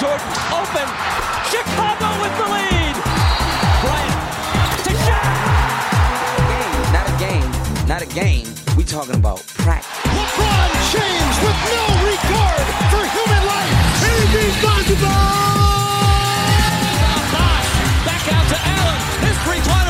Jordan open. Chicago with the lead. Bryant to Shaq. Not a game, not a game. We talking about practice. LeBron James with no regard for human life. AB basketball. Back out to Allen. His three-pointer.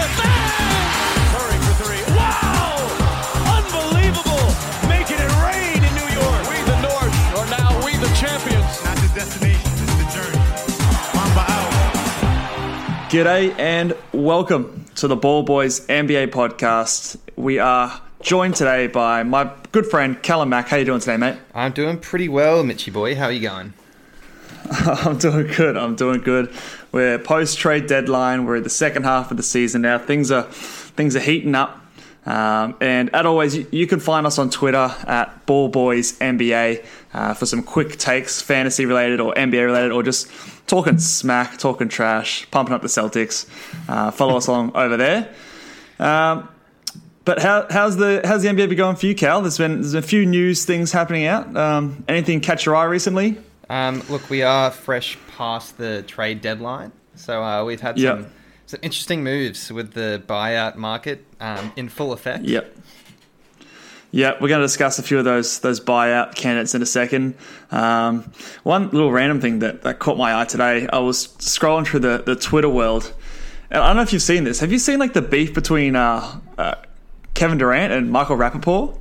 G'day and welcome to the Ball Boys NBA podcast. We are joined today by my good friend Callum Mack. How you doing today, mate? I'm doing pretty well, Mitchy boy. How are you going? I'm doing good. I'm doing good. We're post trade deadline. We're in the second half of the season now. Things are things are heating up. Um, and as always, you, you can find us on Twitter at Ball Boys NBA uh, for some quick takes, fantasy related or NBA related, or just talking smack, talking trash, pumping up the Celtics. Uh, follow us along over there. Um, but how, how's the how's the NBA been going for you, Cal? There's been there's been a few news things happening out. Um, anything catch your eye recently? Um, look, we are fresh past the trade deadline, so uh, we've had some some interesting moves with the buyout market um, in full effect. Yep. Yeah, we're going to discuss a few of those those buyout candidates in a second. Um, one little random thing that, that caught my eye today, I was scrolling through the, the Twitter world, and I don't know if you've seen this. Have you seen like the beef between uh, uh, Kevin Durant and Michael Rappaport?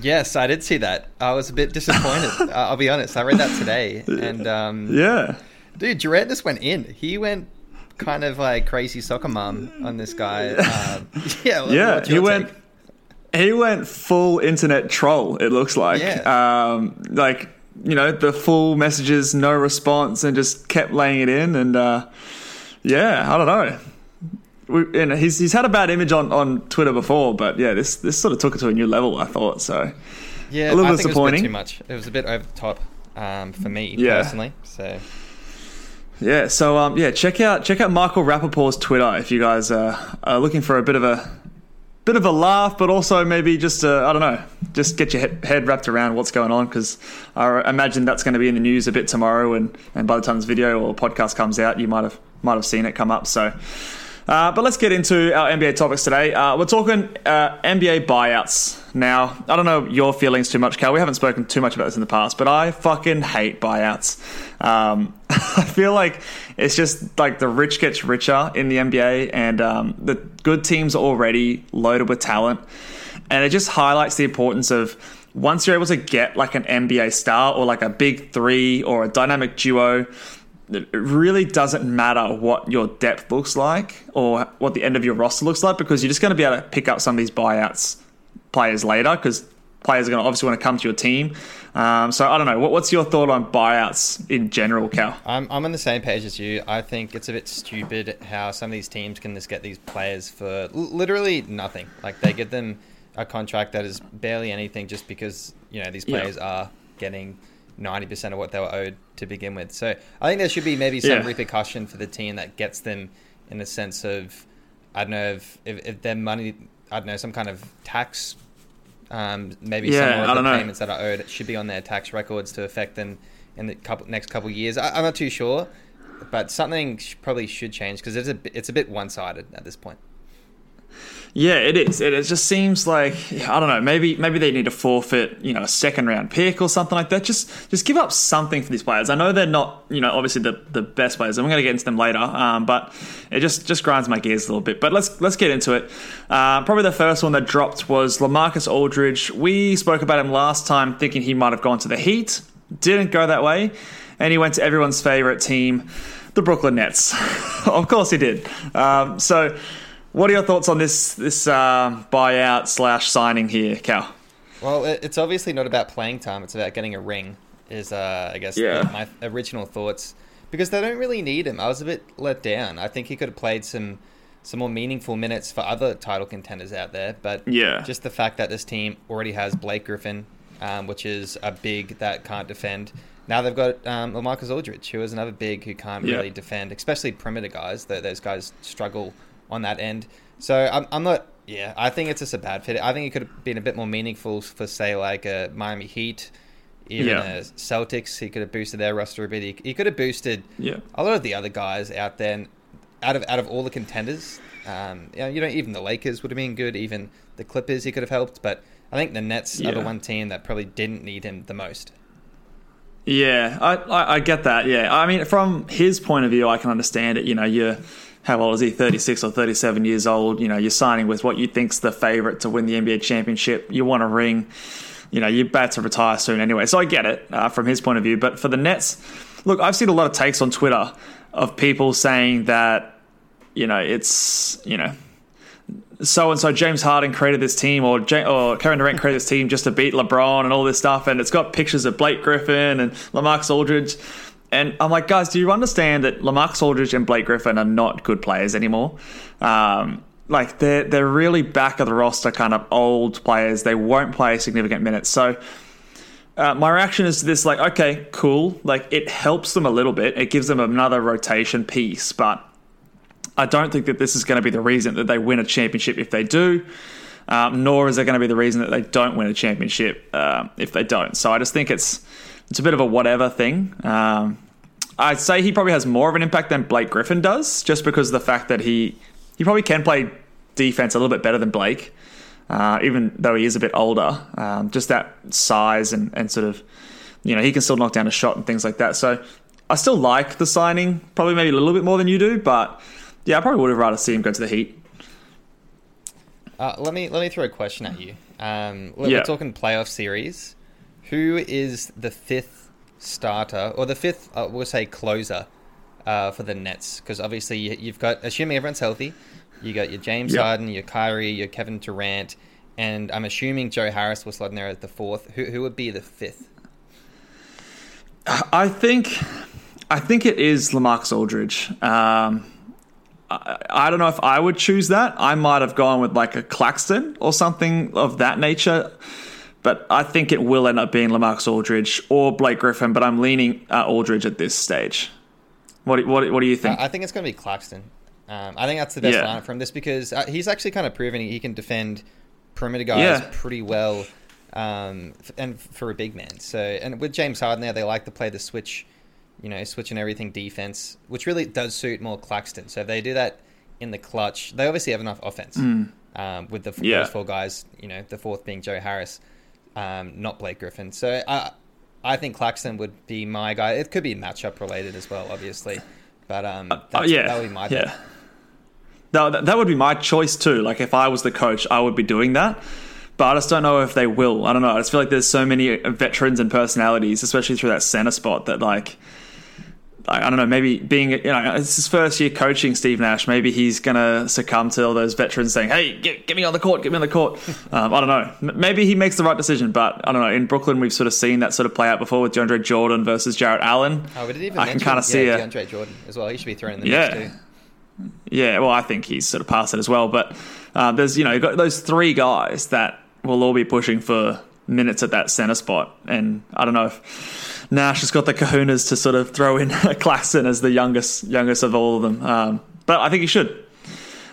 Yes, I did see that. I was a bit disappointed. uh, I'll be honest. I read that today, and um, Yeah, dude, Durant just went in. He went kind of like crazy soccer mom on this guy. Uh, yeah, yeah, he went. take? He went full internet troll. It looks like, Yeah. um, like you know, the full messages, no response, and just kept laying it in. And uh, yeah, I don't know. We, you know, he's he's had a bad image on, on Twitter before, but yeah, this this sort of took it to a new level. I thought so. Yeah, a little I think it was a disappointing. bit too much. It was a bit over the top um, for me Yeah. personally. So Yeah, so um, yeah, check out check out Michael Rappaport's Twitter if you guys uh, are looking for a bit of a bit of a laugh, but also maybe just uh, I don't know, just get your head, head wrapped around what's going on because I imagine that's going to be in the news a bit tomorrow, and, and by the time this video or podcast comes out, you might have might have seen it come up. So. Uh, but let's get into our NBA topics today. Uh, we're talking uh, NBA buyouts. Now, I don't know your feelings too much, Cal. We haven't spoken too much about this in the past, but I fucking hate buyouts. Um, I feel like it's just like the rich gets richer in the NBA, and um, the good teams are already loaded with talent. And it just highlights the importance of once you're able to get like an NBA star or like a big three or a dynamic duo, it really doesn't matter what your depth looks like or what the end of your roster looks like because you're just going to be able to pick up some of these buyouts players later because players are going to obviously want to come to your team. Um, so I don't know. What, what's your thought on buyouts in general, Cal? I'm, I'm on the same page as you. I think it's a bit stupid how some of these teams can just get these players for literally nothing. Like they give them a contract that is barely anything just because you know these Yeah. players are getting ninety percent of what they were owed to begin with. So I think there should be maybe some Yeah. repercussion for the team that gets them in the sense of I don't know if if, if their money I don't know some kind of tax. Um, maybe Yeah, some of the payments that are owed should be on their tax records to affect them in the couple, next couple of years. I, I'm not too sure, but something sh- probably should change because it's a it's a bit one sided at this point. Yeah, it is. It, it just seems like I don't know. Maybe maybe they need to forfeit, you know, a second round pick or something like that. Just just give up something for these players. I know they're not, you know, obviously the, the best players. I'm going to get into them later, um, but it just just grinds my gears a little bit. But let's let's get into it. Uh, probably the first one that dropped was Lamarcus Aldridge. We spoke about him last time, thinking he might have gone to the Heat. Didn't go that way, and he went to everyone's favorite team, the Brooklyn Nets. of course he did. Um, so. What are your thoughts on this this uh, buyout slash signing here, Cal? Well, it's obviously not about playing time; it's about getting a ring. Is uh, I guess Yeah. my original thoughts because they don't really need him. I was a bit let down. I think he could have played some some more meaningful minutes for other title contenders out there. But Yeah. just the fact that this team already has Blake Griffin, um, which is a big that can't defend. Now they've got um, Lamarcus Aldridge, who is another big who can't Yeah. really defend, especially perimeter guys. Th those guys struggle on that end. So I'm, I'm not. Yeah, I think it's just a bad fit. I think it could have been a bit more meaningful for, say, like a Miami Heat, even Yeah. a Celtics. He could have boosted their roster a bit. He, he could have boosted Yeah. a lot of the other guys out there. And out of out of all the contenders, um, you know, you know, even the Lakers would have been good. Even the Clippers, he could have helped. But I think the Nets are the one team that probably didn't need him the most. Yeah, I, I, I get that. Yeah, I mean, from his point of view, I can understand it. You know, you're how old is he? Thirty six or thirty seven years old. You know, you're signing with what you think's the favorite to win the NBA championship. You want a ring. You know, you're about to retire soon anyway. So I get it uh, from his point of view. But for the Nets, look, I've seen a lot of takes on Twitter of people saying that you know it's you know so and so James Harden created this team, or Ja- or Kevin Durant created this team just to beat LeBron and all this stuff, and it's got pictures of Blake Griffin and Lamarcus Aldridge, and I'm like, guys, do you understand that Lamarcus Aldridge and Blake Griffin are not good players anymore? Um, like they're they're really back of the roster kind of old players. They won't play significant minutes, so. Uh, my reaction is to this like okay cool like it helps them a little bit it gives them another rotation piece but I don't think that this is going to be the reason that they win a championship if they do, um, nor is it going to be the reason that they don't win a championship um, if they don't. So I just think it's it's a bit of a whatever thing. Um, I'd say he probably has more of an impact than Blake Griffin does, just because of the fact that he he probably can play defense a little bit better than Blake, uh, even though he is a bit older. Um, just that size and, and sort of, you know, he can still knock down a shot and things like that. So I still like the signing, probably maybe a little bit more than you do, but yeah, I probably would have rather see him go to the Heat. Uh, let me let me throw a question at you. Um, we're Yeah. we're talking playoff series. Who is the fifth starter or the fifth? Uh, we'll say closer uh, for the Nets because obviously you, you've got assuming everyone's healthy. You got your James Yep. Harden, your Kyrie, your Kevin Durant, and I'm assuming Joe Harris was slotting there as the fourth. Who who would be the fifth? I think, I think it is Lamarcus Aldridge. Um, I, I don't know if I would choose that. I might have gone with like a Claxton or something of that nature. But I think it will end up being Lamarcus Aldridge or Blake Griffin. But I'm leaning uh, Aldridge at this stage. What do- what what do you think? Uh, I think it's going to be Claxton. Um, I think that's the best Yeah. lineup from this because uh, he's actually kind of proven he can defend perimeter guys Yeah. pretty well, um, f- and for a big man. So, and with James Harden there, they like to play the switch, you know, switch and everything defense, which really does suit more Claxton. So if they do that in the clutch, they obviously have enough offense. Um, with the f-. Yeah. those four guys, you know, the fourth being Joe Harris, um, not Blake Griffin. So I, I think Claxton would be my guy. It could be matchup related as well, obviously. But um, that's, Oh, yeah, that would be my yeah. No, that, that would be my choice too. Like if I was the coach, I would be doing that. But I just don't know if they will. I don't know. I just feel like there's so many veterans and personalities, especially through that center spot, that like, I don't know. Maybe being you know it's his first year coaching Steve Nash. Maybe he's gonna succumb to all those veterans saying, "Hey, get, get me on the court, get me on the court." Um, I don't know. Maybe he makes the right decision, but I don't know. In Brooklyn, we've sort of seen that sort of play out before with DeAndre Jordan versus Jarrett Allen. Oh, we didn't even I can kind of see yeah. DeAndre Jordan as well. He should be thrown in the Yeah. mix too. Yeah, well, I think he's sort of past it as well. But uh, there's, you know, you've got those three guys that will all be pushing for minutes at that center spot. And I don't know if Nash has got the kahunas to sort of throw in Claxton as the youngest youngest of all of them. Um, but I think he should.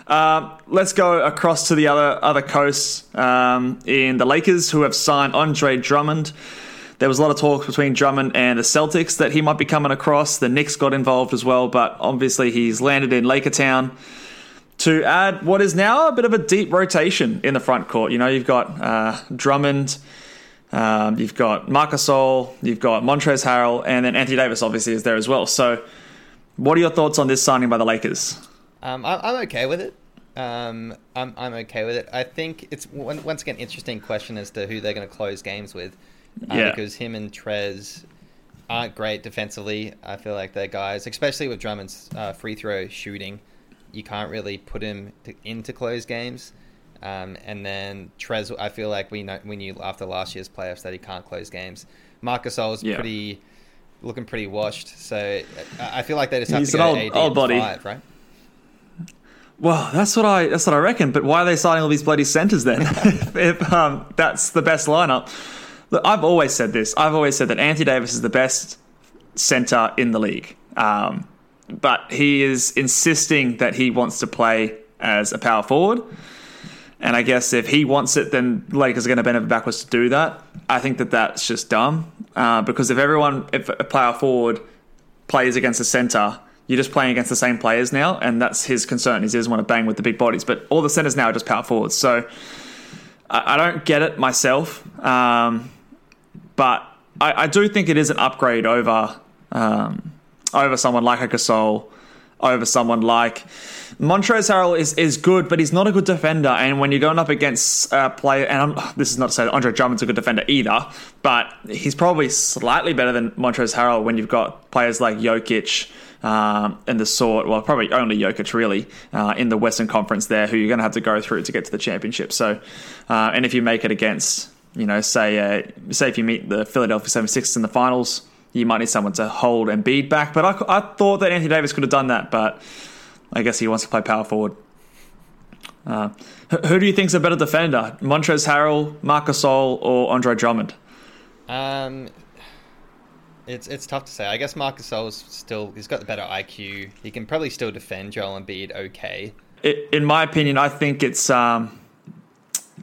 Um, let's go across to the other other coast um, in the Lakers, who have signed Andre Drummond. There was a lot of talk between Drummond and the Celtics that he might be coming across. The Knicks got involved as well, but obviously he's landed in Lakertown to add what is now a bit of a deep rotation in the front court. You know, you've got uh, Drummond, um, you've got Marcus Gasol, you've got Montrezl Harrell, and then Anthony Davis obviously is there as well. So, what are your thoughts on this signing by the Lakers? Um, I, I'm okay with it. Um, I'm I'm okay with it. I think it's once again interesting question as to who they're going to close games with. Uh, Yeah. Because him and Trez aren't great defensively. I feel like they're guys, especially with Drummond's uh, free throw shooting, you can't really put him to, into close games. Um, and then Trez, I feel like we know we knew after last year's playoffs that he can't close games. Marcus Gasol's Yeah. pretty looking pretty washed. So I feel like they just have He's to an go old- AD old body. five, right? Well, that's what I that's what I reckon. But why are they signing all these bloody centers then? if if, um, that's the best lineup. Look, I've always said this. I've always said that Anthony Davis is the best center in the league. Um, but he is insisting that he wants to play as a power forward. And I guess if he wants it, then Lakers are going to bend over backwards to do that. I think that that's just dumb uh, because if everyone, if a power forward plays against a center, you're just playing against the same players now, and that's his concern. Is he doesn't want to bang with the big bodies, but all the centers now are just power forwards. So I, I don't get it myself, um, but I, I do think it is an upgrade over um, over someone like a Gasol, over someone like Montrezl Harrell is, is good, but he's not a good defender. And when you're going up against a player, and I'm, this is not to say that Andre Drummond's a good defender either, but he's probably slightly better than Montrezl Harrell when you've got players like Jokic. Um, and the sort, well, probably only Jokic really uh, in the Western Conference there, who you're going to have to go through to get to the championship. So, uh, and if you make it against, you know, say, uh, say if you meet the Philadelphia 76ers in the finals, you might need someone to hold and Embiid back. But I, I thought that Anthony Davis could have done that, but I guess he wants to play power forward. Uh, who- do you think's a better defender, Montrezl Harrell, Marcus Gasol, or Andre Drummond? Um, it's it's tough to say. I guess Marcus Gasol's still he's got the better IQ. He can probably still defend Joel Embiid okay. I in my opinion, I think it's. Um,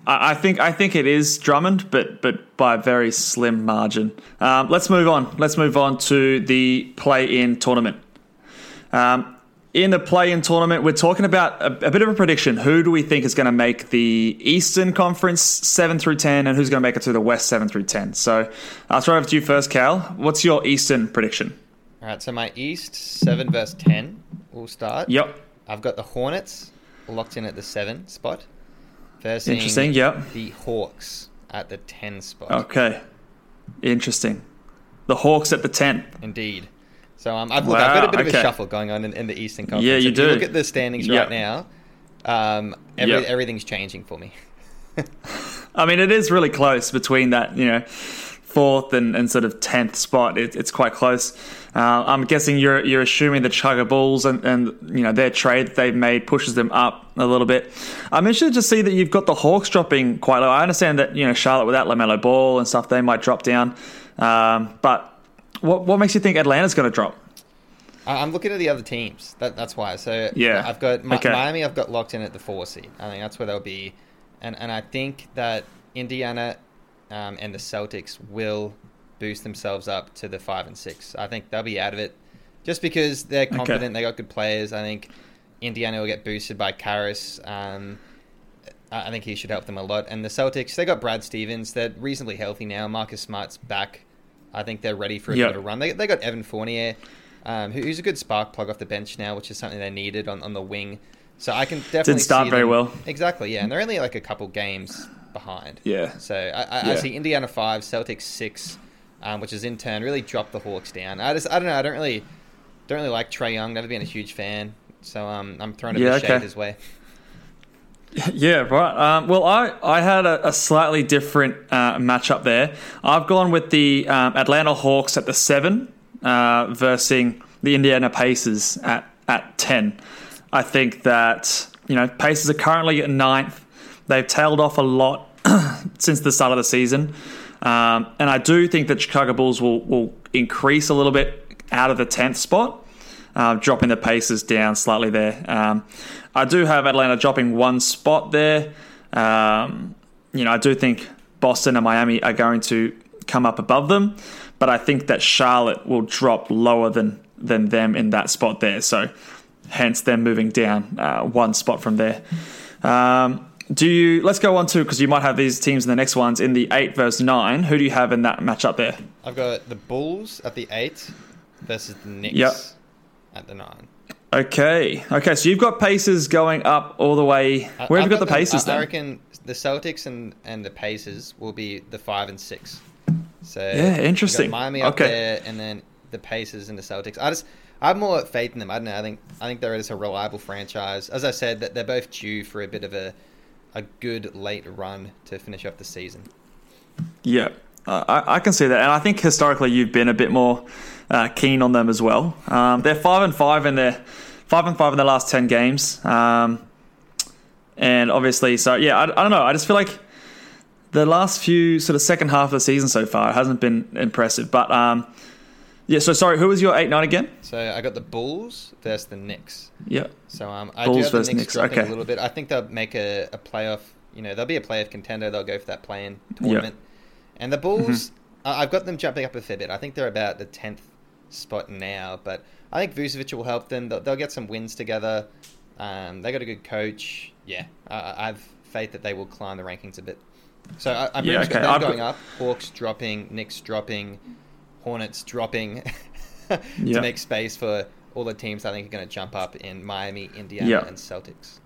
I I think I think it is Drummond, but but by a very slim margin. Um, let's move on. Let's move on to the play-in tournament. Um, in the play-in tournament, we're talking about a, a bit of a prediction. Who do we think is going to make the Eastern Conference seven through ten, and who's going to make it to the West seven through ten? So, I'll throw it over to you first, Cal. What's your Eastern prediction? All right, so my East seven versus ten will start. Yep. I've got the Hornets locked in at the seven spot. Versus Interesting, yep. The Hawks at the ten spot. Okay. Interesting. The Hawks at the ten. Indeed. So um, I've, look, Wow, I've got a bit of okay. a shuffle going on in, in the Eastern Conference. Yeah, you if do. You look at the standings Yep. right now. Um, every, Yep. everything's changing for me. I mean, it is really close between that, you know, fourth and, and sort of tenth spot. It, it's quite close. Uh, I'm guessing you're you're assuming the Chicago Bulls and, and you know their trade that they've made pushes them up a little bit. I'm interested to see that you've got the Hawks dropping quite low. I understand that you know Charlotte without Lamelo Ball and stuff they might drop down, um, but what what makes you think Atlanta's going to drop? I'm looking at the other teams. That, that's why. So Yeah. I've got Okay. Miami. I've got locked in at the four seed. I think that's where they'll be, and and I think that Indiana um, and the Celtics will boost themselves up to the five and six. I think they'll be out of it just because they're confident. They got good players. I think Indiana will get boosted by Caris. Um, I I think he should help them a lot. And the Celtics, they got Brad Stevens. They're reasonably healthy now. Marcus Smart's back. I think they're ready for a Yep. bit of a run. They, they got Evan Fournier, um, who, who's a good spark plug off the bench now, which is something they needed on, on the wing. So I can definitely Didn't start see very well. Exactly, yeah. And they're only like a couple games behind. Yeah. So I, I, I see Indiana five, Celtics six, um, which is in turn really dropped the Hawks down. I just I don't know. I don't really don't really like Trae Young. Never been a huge fan. So um, I'm throwing a Yeah, bit of shade okay. his way. Yeah, right. Um, well, I, I had a, a slightly different uh, matchup there. I've gone with the um, Atlanta Hawks at the seven uh, versus the Indiana Pacers at, at 10. I think that, you know, Pacers are currently at ninth. They've tailed off a lot since the start of the season. Um, and I do think that Chicago Bulls will, will increase a little bit out of the 10th spot uh, dropping the Pacers down slightly there. Um, I do have Atlanta dropping one spot there. Um, you know, I do think Boston and Miami are going to come up above them, but I think that Charlotte will drop lower than than them in that spot there. So, hence them moving down uh, one spot from there. Um, do you? Let's go on to because you might have these teams in the next ones in the eight versus nine. Who do you have in that matchup there? I've got the Bulls at the eight versus the Knicks Yep. at the nine. Okay, okay. So you've got Pacers going up all the way. Where have you got the Pacers I? I reckon the Celtics and, and the Pacers will be the five and six. So Yeah, interesting. Miami up Okay. there, and then the Pacers and the Celtics. I just I have more faith in them. I don't know. I think I think they're just a reliable franchise. As I said, that they're both due for a bit of a a good late run to finish off the season. Yeah. Uh, I, I can see that, and I think historically you've been a bit more uh, keen on them as well. Um, they're five and five in their five and five in their last ten games, um, and obviously, so yeah, I, I don't know. I just feel like the last few sort of second half of the season so far hasn't been impressive. But um, yeah, so sorry, who was your eight nine again? So I got the Bulls versus the Knicks. Yeah, So um, I Bulls do have the versus Knicks, Knicks, okay. a little bit. I think they'll make a, a playoff. You know, they'll be a playoff contender. They'll go for that play-in tournament. And the Bulls, Mm-hmm. I've got them jumping up a fair bit. I think they're about the tenth spot now, but I think Vucevic will help them. They'll, they'll get some wins together. Um, they got a good coach. Yeah, I, I have faith that they will climb the rankings a bit. So I, I'm Yeah, pretty okay. I've going up. Hawks dropping, Knicks dropping, Hornets dropping to Yeah. make space for all the teams I think are going to jump up in Miami, Indiana, Yeah. and Celtics.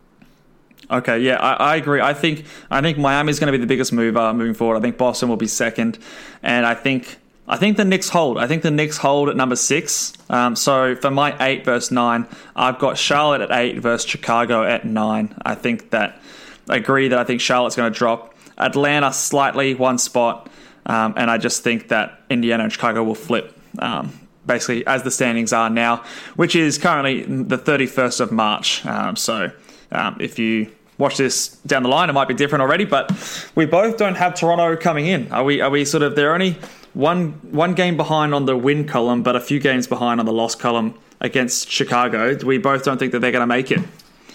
Okay, yeah, I, I agree. I think I think Miami's going to be the biggest mover moving forward. I think Boston will be second, and I think I think the Knicks hold. I think the Knicks hold at number six. Um, so for my eight versus nine, I've got Charlotte at eight versus Chicago at nine. I think that I agree that I think Charlotte's going to drop. Atlanta slightly one spot, um, and I just think that Indiana and Chicago will flip. Um, basically, as the standings are now, which is currently the 31st of March. Um, so um, if you watch this down the line, it might be different already. But we both don't have Toronto coming in. Are we? Are we sort of? They're only one one game behind on the win column, but a few games behind on the loss column against Chicago. We both don't think that they're going to make it.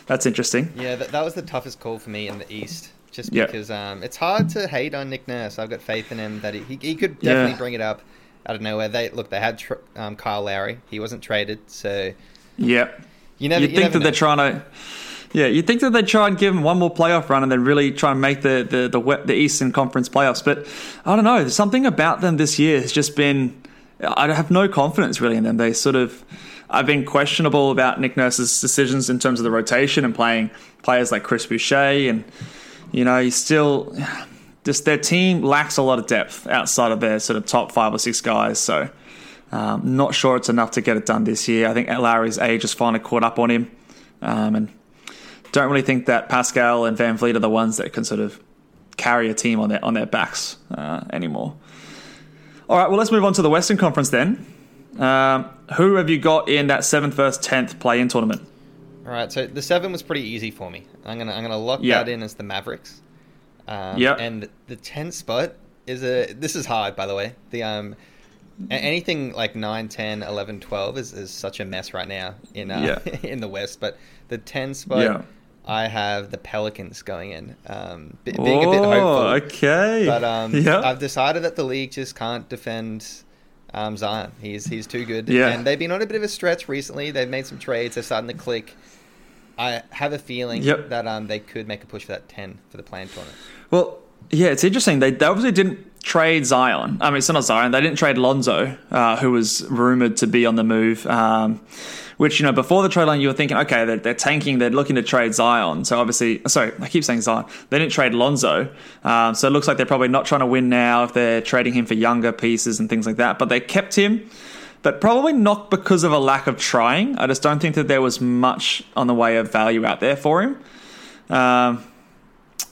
That's interesting. Yeah, that, that was the toughest call for me in the East, just because um, it's hard to hate on Nick Nurse. I've got faith in him that he, he, he could definitely Yeah. bring it up out of nowhere. They look, they had tr- um, Kyle Lowry. He wasn't traded, so Yeah. you never. You'd you think never that know. they're trying to. Yeah, you'd think that they'd try and give them one more playoff run and then really try and make the the the, the Eastern Conference playoffs. But I don't know. Something about them this year has just been. I have no confidence really in them. They sort of. I've been questionable about Nick Nurse's decisions in terms of the rotation and playing players like Chris Boucher, and you know he's still just their team lacks a lot of depth outside of their sort of top five or six guys. So. Um, not sure it's enough to get it done this year. I think Lowry's age has finally caught up on him. Um, and don't really think that Pascal and VanVleet are the ones that can sort of carry a team on their on their backs uh, anymore. All right, well let's move on to the Western Conference then. Um, who have you got in that seventh versus tenth play-in tournament? All right, so the seven was pretty easy for me. I'm gonna I'm gonna lock Yeah. that in as the Mavericks. Um, Yeah. And the tenth spot is a this is hard by the way. The um anything like 9, 10, 11, 12 is, is such a mess right now in uh, Yeah. in the West. But the ten spot, Yeah. I have the Pelicans going in. Um, be- being a bit hopeful. Oh, okay. But um, yeah. I've decided that the league just can't defend um, Zion. He's he's too good. Yeah. And they've been on a bit of a stretch recently. They've made some trades. They're starting to click. I have a feeling Yep. that um, they could make a push for that 10 for the play-in tournament. Well, yeah, it's interesting. They, they obviously didn't trade Zion. I mean, it's not Zion. They didn't trade Lonzo, uh, who was rumored to be on the move. Um, which you know, before the trade line, you were thinking, okay, they're, they're tanking. They're looking to trade Zion. So obviously, sorry, I keep saying Zion. They didn't trade Lonzo. Um, so it looks like they're probably not trying to win now if they're trading him for younger pieces and things like that. But they kept him. But probably not because of a lack of trying. I just don't think that there was much on the way of value out there for him. Um,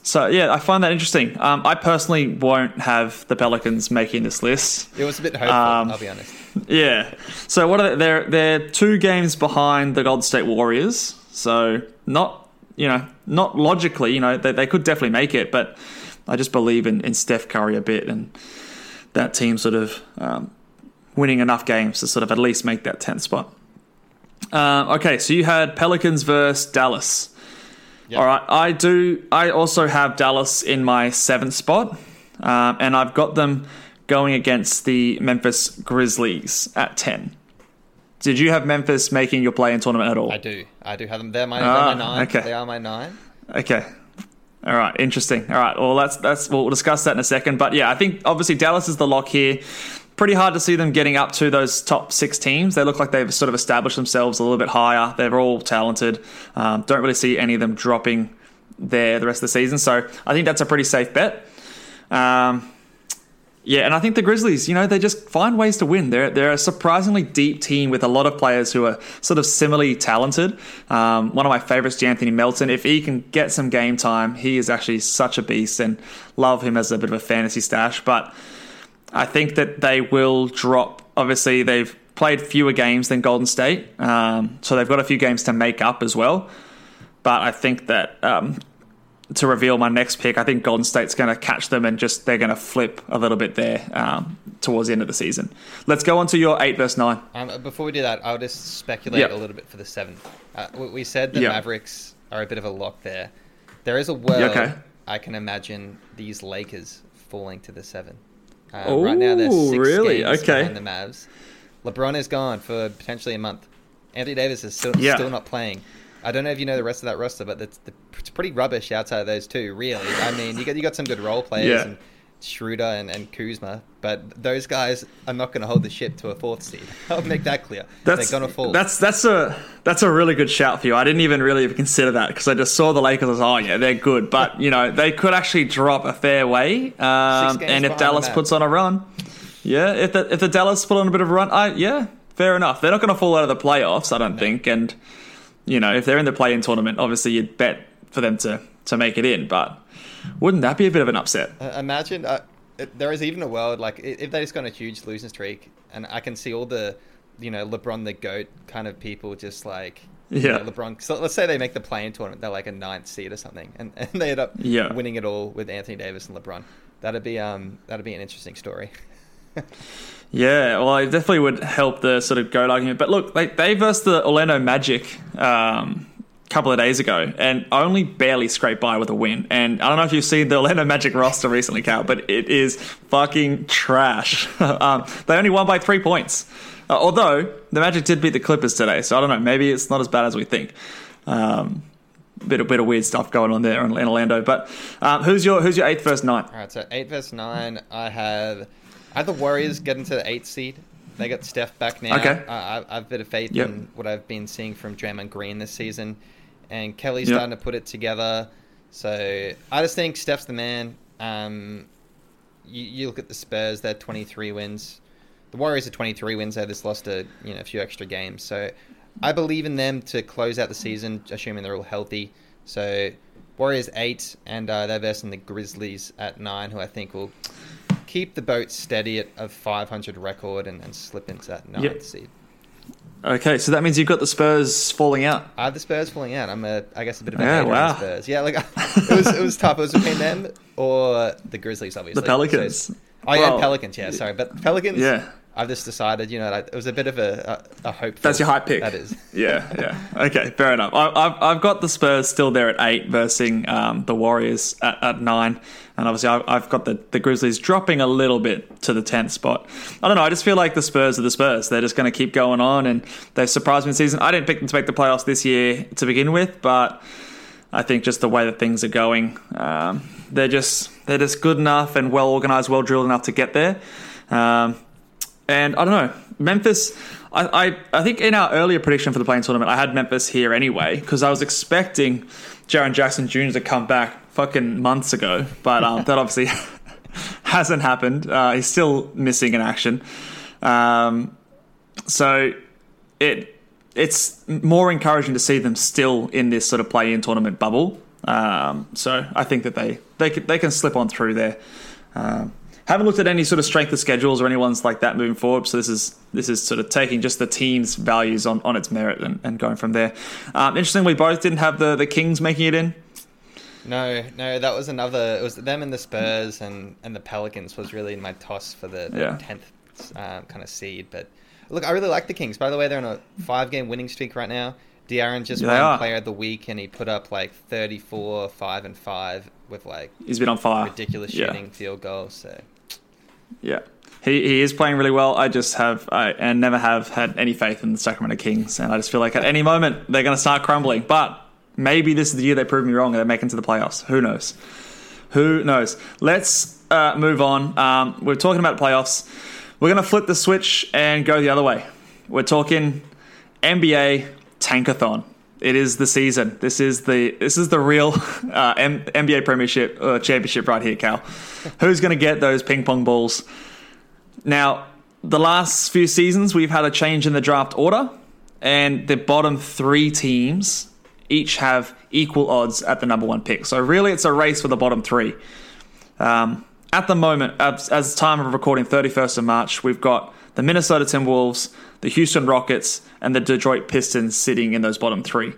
so yeah, I find that interesting. Um, I personally won't have the Pelicans making this list. It was a bit hopeful, Um, I'll be honest. Yeah. So what are they? They're they're two games behind the Golden State Warriors. So not you know not logically you know they they could definitely make it, but I just believe in in Steph Curry a bit and that team sort of um, winning enough games to sort of at least make that tenth spot. Um, okay, so you had Pelicans versus Dallas. Yep. All right, I do. I also have Dallas in my seventh spot, um, and I've got them going against the Memphis Grizzlies at ten. Did you have Memphis making your play in tournament at all? I do. I do have them. They're my, Ah, they're my nine. okay. They are my nine. Okay. All right, interesting. All right, well that's that's we'll discuss that in a second. But yeah, I think obviously Dallas is the lock here. Pretty hard to see them getting up to those top six teams. They look like they've sort of established themselves a little bit higher. They're all talented. Um, don't really see any of them dropping there the rest of the season. So I think that's a pretty safe bet. Um, yeah, and I think the Grizzlies, you know, they just find ways to win. They're they're a surprisingly deep team with a lot of players who are sort of similarly talented. Um, one of my favorites, Anthony Melton. If he can get some game time, he is actually such a beast, and love him as a bit of a fantasy stash. But I think that they will drop. Obviously, they've played fewer games than Golden State, um, so they've got a few games to make up as well. But I think that um, to reveal my next pick, I think Golden State's going to catch them and just they're going to flip a little bit there um, towards the end of the season. Let's go on to your eight versus nine. Um, before we do that, I'll just speculate Yep. a little bit for the seventh. Uh, we- we said the Yep. Mavericks are a bit of a lock there. There is a world okay. I can imagine these Lakers falling to the seven. Uh, right now they're six really? games Okay. behind the Mavs. LeBron is gone for potentially a month. Anthony Davis is still Yeah. still not playing. I don't know if you know the rest of that roster, but it's, it's pretty rubbish outside of those two. Really, I mean, you got you got some good role players Yeah. and Schroeder and, and Kuzma, but those guys are not going to hold the ship to a fourth seed. I'll make that clear. That's They're going to fall. That's that's a that's a really good shout for you. I didn't even really even consider that because I just saw the Lakers. I was, oh yeah, they're good, but you know they could actually drop a fair way. Um, and if Dallas puts on a run, yeah, if the if the Dallas put on a bit of a run, I yeah, fair enough. They're not going to fall out of the playoffs, I don't think. And you know if they're in the play-in tournament, obviously you'd bet for them to to make it in. But wouldn't that be a bit of an upset? Uh, imagine uh, there is even a world like if they just got a huge losing streak, and I can see all the, you know, LeBron the goat kind of people just like. you Yeah. know, LeBron. So let's say they make the play-in tournament, they're like a ninth seed or something, and, and they end up Yeah. winning it all with Anthony Davis and LeBron. That'd be um that'd be an interesting story. Yeah, well, it definitely would help the sort of goat argument. But look, they they versed the Orlando Magic um, couple of days ago and only barely scraped by with a win. And I don't know if you've seen the Orlando Magic roster recently, Cal, but it is fucking trash. um, they only won by three points. Uh, although the Magic did beat the Clippers today, so I don't know. Maybe it's not as bad as we think. Um, bit of bit of weird stuff going on there in, in Orlando. But um, who's your who's your eighth first nine? All right, so eight versus nine. I have I have the Warriors getting to the eighth seed. They got Steph back now. Okay. I, I, I have a bit of faith Yep. in what I've been seeing from Draymond Green this season, and Kelly's Yep. starting to put it together. So I just think Steph's the man. Um, you, you look at the Spurs; they're twenty three wins. The Warriors are twenty three wins. They just lost a you know a few extra games. So I believe in them to close out the season, assuming they're all healthy. So Warriors eight, and uh, they're versing the Grizzlies at nine, who I think will keep the boat steady at a 500 record and, and slip into that ninth Yep. seed. Okay, so that means you've got the Spurs falling out. I have the Spurs falling out. I'm a, I guess, a bit of a Yeah, hater on wow. the Spurs. Yeah, like it was, it was tough. It was between them or the Grizzlies, obviously. The Pelicans. So oh yeah, Well, Pelicans. Yeah, sorry, but Pelicans. Yeah. I've just decided, you know, that it was a bit of a a, a hope. That's your hype pick. That is. Yeah, yeah. Okay, fair enough. I, I've I've got the Spurs still there at eight, versus um, the Warriors at, at nine, and obviously I've, I've got the, the Grizzlies dropping a little bit to the tenth spot. I don't know. I just feel like the Spurs are the Spurs. They're just going to keep going on, and they've surprised me this season. I didn't pick them to make the playoffs this year to begin with, but I think just the way that things are going, um, they're just they're just good enough and well organized, well drilled enough to get there. Um, and I don't know, Memphis. I, I, I think in our earlier prediction for the play-in tournament, I had Memphis here anyway because I was expecting Jaren Jackson Jr. to come back fucking months ago, but um, that obviously hasn't happened. Uh, he's still missing in action. Um, so it it's more encouraging to see them still in this sort of play-in tournament bubble. Um, so I think that they they can, they can slip on through there. Um, haven't looked at any sort of strength of schedules or anyone's like that moving forward. So this is this is sort of taking just the team's values on, on its merit and, and going from there. Um, interestingly, we both didn't have the, the Kings making it in. No, no, that was another. It was them and the Spurs and, and the Pelicans was really my toss for the Yeah. tenth um, kind of seed. But look, I really like the Kings. By the way, they're on a five game winning streak right now. De'Aaron just Yeah, won. Player of the Week, and he put up like thirty four, five and five with like He's been on fire. ridiculous Yeah. shooting field goals. So Yeah. He, he is playing really well. I just have I, and never have had any faith in the Sacramento Kings, and I just feel like at any moment they're going to start crumbling. But maybe this is the year they prove me wrong and they make it to the playoffs. Who knows? Who knows? Let's uh, move on. Um, we're talking about playoffs. We're going to flip the switch and go the other way. We're talking NBA tankathon. It is the season. This is the this is the real uh, M- NBA Premiership uh, championship right here, Cal. Who's going to get those ping pong balls? Now, the last few seasons we've had a change in the draft order, and the bottom three teams each have equal odds at the number one pick. So really, it's a race for the bottom three. Um, at the moment, as, as time of recording, 31st of March, we've got the Minnesota Timberwolves, the Houston Rockets, and the Detroit Pistons sitting in those bottom three.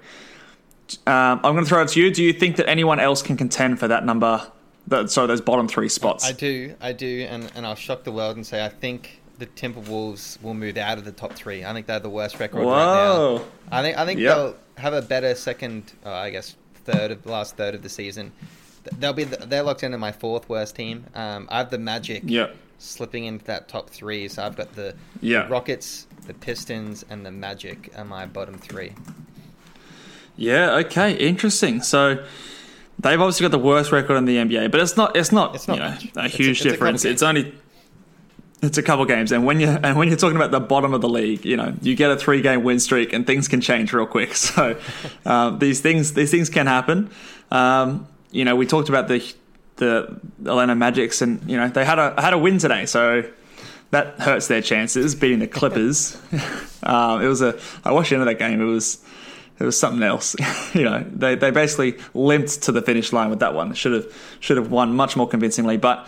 Um, I'm going to throw it to you. Do you think that anyone else can contend for that number? That, sorry, those bottom three spots. I do, I do, and, and I'll shock the world and say I think the Timberwolves will move out of the top three. I think they have the worst record right Whoa. now. I think I think Yep. they'll have a better second, uh, I guess, third of the last third of the season. They'll be the, they're locked into my fourth worst team. Um, I have the Magic Yep. Slipping into that top three, so I've got the Yeah. Rockets, the Pistons, and the Magic are my bottom three. Yeah. Okay. Interesting. So they've obviously got the worst record in the NBA, but it's not. It's not. It's not you know, a It's huge it's a couple difference. games. It's only. It's a couple games, and when you and when you're talking about the bottom of the league, you know you get a three game win streak, and things can change real quick. So um, these things these things can happen. Um, you know, we talked about the the Atlanta Magics, and you know they had a had a win today, so that hurts their chances beating the Clippers. um, it was a I watched the end of that game. It was it was something else. you know, they they basically limped to the finish line with that one. Should have should have won much more convincingly. But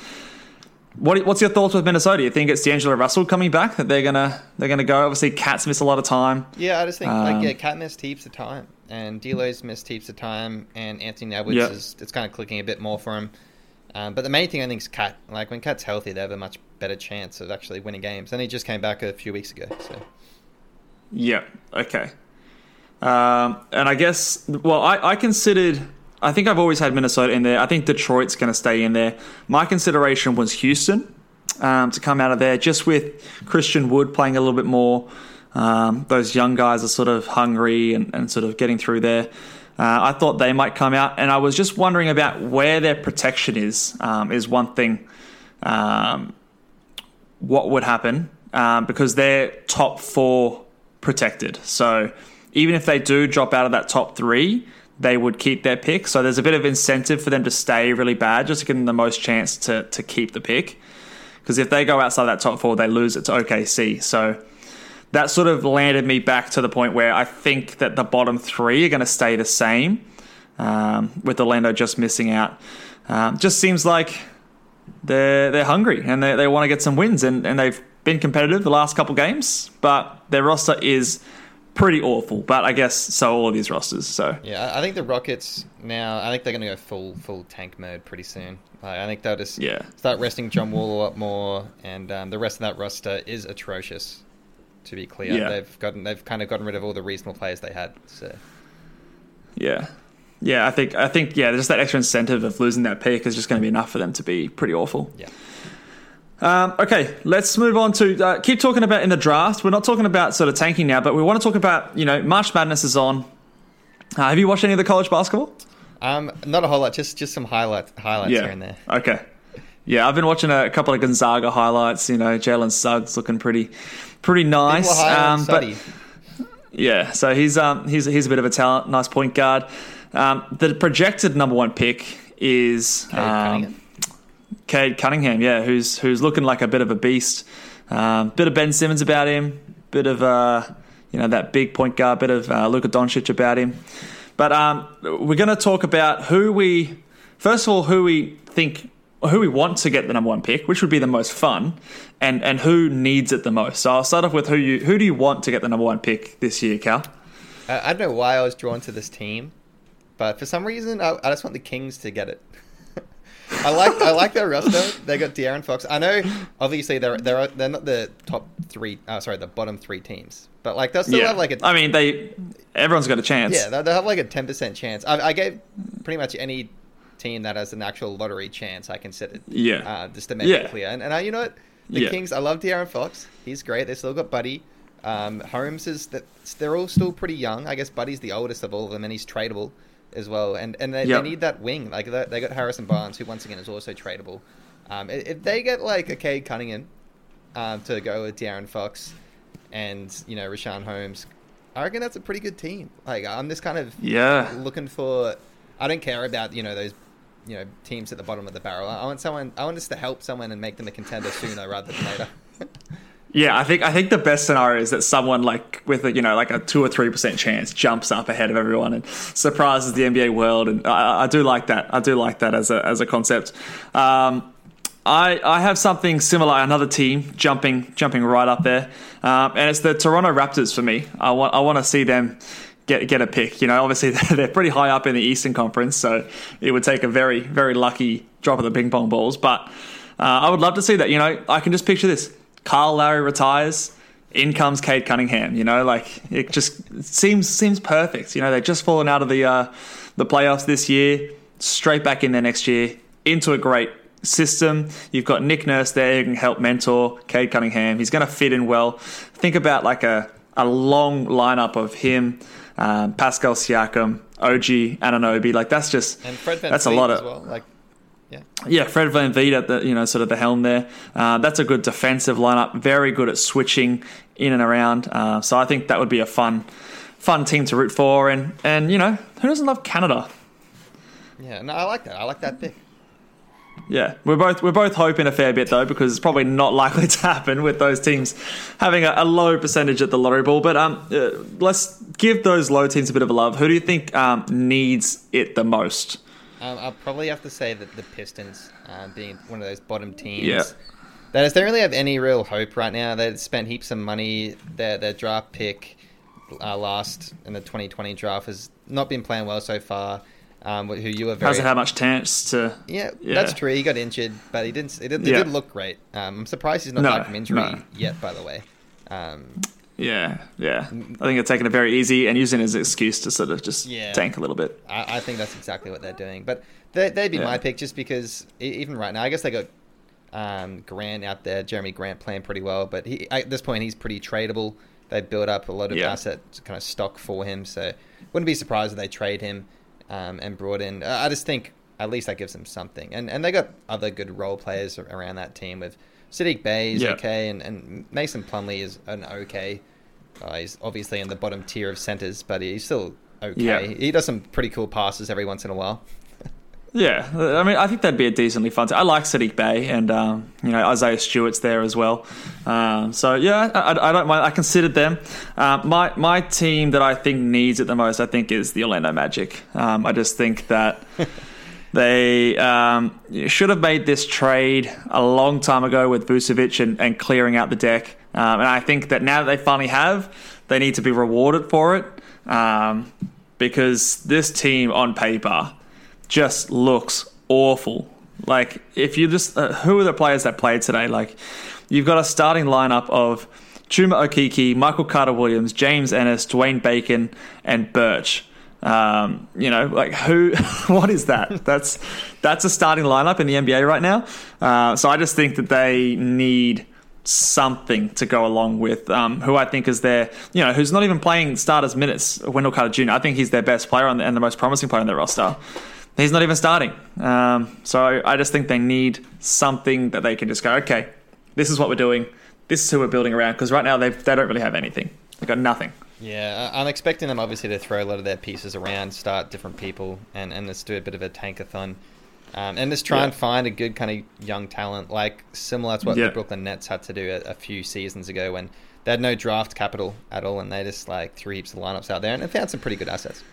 what what's your thoughts with Minnesota? You think it's D'Angelo Russell coming back that they're gonna they're gonna go? Obviously, Cats miss a lot of time. Yeah, I just think Um, like yeah, Cat missed heaps of time, and D'Lo's missed heaps of time, and Anthony Edwards Yeah. is it's kind of clicking a bit more for him. Um, but the main thing I think is Cat. Like when Cat's healthy, they have a much better chance of actually winning games. And he just came back a few weeks ago, so Yeah. Okay. Um, and I guess, well, I, I considered, I think I've always had Minnesota in there. I think Detroit's going to stay in there. My consideration was Houston um, to come out of there, just with Christian Wood playing a little bit more. Um, those young guys are sort of hungry and, and sort of getting through there. Uh, I thought they might come out, and I was just wondering about where their protection is. Um, is one thing. Um, what would happen um, because they're top four protected. So even if they do drop out of that top three, they would keep their pick. So there's a bit of incentive for them to stay really bad just to give them the most chance to, to keep the pick. Because if they go outside that top four, they lose it to OKC. So that sort of landed me back to the point where I think that the bottom three are going to stay the same, um, with Orlando just missing out. Um, just seems like they're they're hungry and they, they want to get some wins and, and they've been competitive the last couple games, but their roster is pretty awful. But I guess so all of these rosters. So yeah, I think the Rockets now. I think they're going to go full full tank mode pretty soon. Like, I think they'll just Yeah. start resting John Wall a lot more, and um, the rest of that roster is atrocious. To be clear, Yeah. they've gotten they've kind of gotten rid of all the reasonable players they had. So yeah, yeah, I think I think yeah, just that extra incentive of losing that pick is just going to be enough for them to be pretty awful. yeah. Um, okay, let's move on to uh, keep talking about in the draft. We're not talking about sort of tanking now, but we want to talk about you know March Madness is on. Uh, have you watched any of the college basketball? Um, not a whole lot, just just some highlight highlights here and there. Okay. Yeah, I've been watching a couple of Gonzaga highlights. You know, Jalen Suggs looking pretty, pretty nice. People are high on Um, but yeah, so he's um he's he's a bit of a talent, nice point guard. Um, the projected number one pick is Cade um, Cunningham. Cade Cunningham. Yeah, who's who's looking like a bit of a beast. Um, bit of Ben Simmons about him. Bit of uh you know that big point guard. Bit of uh, Luka Doncic about him. But um, we're going to talk about who we first of all who we think who we want to get the number one pick, which would be the most fun, and and who needs it the most. So I'll start off with who you who do you want to get the number one pick this year, Cal? I, I don't know why I was drawn to this team, but for some reason I, I just want the Kings to get it. I like I like their roster. They got De'Aaron Fox. I know, obviously they're they're they're not the top three. Uh, sorry, the bottom three teams. But like they'll still have like a I mean, they everyone's got a chance. yeah they'll, they'll have like a ten percent chance. I, I gave pretty much any team that has an actual lottery chance I considered. Yeah. Uh, just to make Yeah. it clear. And, and uh, you know what? The Yeah. Kings. I love De'Aaron Fox. He's great. They still got Buddy. Um, Holmes is that they're all still pretty young. I guess Buddy's the oldest of all of them, and he's tradable as well. And and they, Yep. they need that wing. Like they, they got Harrison Barnes, who once again is also tradable. Um, if they get like a Cade Cunningham um, to go with De'Aaron Fox and you know Richaun Holmes, I reckon that's a pretty good team. Like I'm just kind of Yeah. looking for. I don't care about you know those you know teams at the bottom of the barrel. I want someone. I want us to help someone and make them a contender sooner rather than later. Yeah, I think I think the best scenario is that someone like with a you know like a two or three percent chance jumps up ahead of everyone and surprises the NBA world, and I, I do like that. I do like that as a as a concept. Um, I, I have something similar, another team jumping jumping right up there, um, and it's the Toronto Raptors for me. I want I want to see them get get a pick. You know, obviously they're pretty high up in the Eastern Conference, so it would take a very very lucky drop of the ping pong balls. But uh, I would love to see that. You know, I can just picture this: Kyle Lowry retires, in comes Cade Cunningham. You know, like it just seems seems perfect. You know, they've just fallen out of the uh, the playoffs this year, straight back in there next year into a great system. You've got Nick Nurse there who can help mentor Cade Cunningham. He's going to fit in well. Think about like a a long lineup of him, um, Pascal Siakam, OG Anunoby. Like that's just And Fred Van that's a lot of well. Like, yeah. yeah, Fred VanVleet at the you know sort of the helm there. Uh, that's a good defensive lineup. Very good at switching in and around. Uh, so I think that would be a fun, fun team to root for. And and you know who doesn't love Canada? Yeah, no, I like that. I like that pick. Yeah, we're both we're both hoping a fair bit though because it's probably not likely to happen with those teams having a, a low percentage at the lottery ball. But um, uh, let's give those low teams a bit of a love. Who do you think um, needs it the most? Um, I'll probably have to say that the Pistons, uh, being one of those bottom teams, Yeah. they don't really have any real hope right now. They've spent heaps of money. Their their draft pick uh, last in the 2020 draft has not been playing well so far. Um, who you were very Hasn't had much chance to. yeah, Yeah. that's true. He got injured, but he didn't. It didn't, Yeah. didn't look great. Um, I'm surprised he's not No, back from injury no. yet. By the way, um, Yeah, yeah. I think they're taking it very easy and using it as an excuse to sort of just Yeah. tank a little bit. I, I think that's exactly what they're doing. But they, they'd be my pick just because even right now, I guess they got um, Grant out there, Jerami Grant playing pretty well. But he, at this point, he's pretty tradable. They built up a lot of Yeah. asset kind of stock for him, so wouldn't be surprised if they trade him um, and brought in. I just think at least that gives them something. And and they got other good role players around that team with Saddiq Bey is Yeah. okay, and, and Mason Plumlee is an okay. Uh, he's obviously in the bottom tier of centers, but he's still okay. Yeah. He does some pretty cool passes every once in a while. Yeah, I mean, I think that'd be a decently fun. Team. I like Saddiq Bey, and um, you know Isaiah Stewart's there as well. Um, so yeah, I, I don't mind. I considered them. Um, my my team that I think needs it the most, I think, is the Orlando Magic. Um, I just think that they um, should have made this trade a long time ago with Vucevic and, and clearing out the deck. Um, and I think that now that they finally have, they need to be rewarded for it um, because this team on paper just looks awful. Like if you just uh, who are the players that played today? Like you've got a starting lineup of Chuma Okeke, Michael Carter Williams, James Ennis, Dwayne Bacon, and Birch. Um, you know, like who? What is that? That's that's a starting lineup in the NBA right now. Uh, so I just think that they need something to go along with um, who I think is their, you know, who's not even playing starters minutes. Wendell Carter Jr. I think he's their best player the, and the most promising player on their roster. He's not even starting. Um, so I just think they need something that they can just go, okay, this is what we're doing. This is who we're building around. Because right now they they don't really have anything. They've got nothing. Yeah, I'm expecting them obviously to throw a lot of their pieces around, start different people, and, and let's do a bit of a tankathon. Um, and just try and find a good kind of young talent, like similar to what Yeah. the Brooklyn Nets had to do a, a few seasons ago when they had no draft capital at all, and they just like threw heaps of lineups out there and they found some pretty good assets.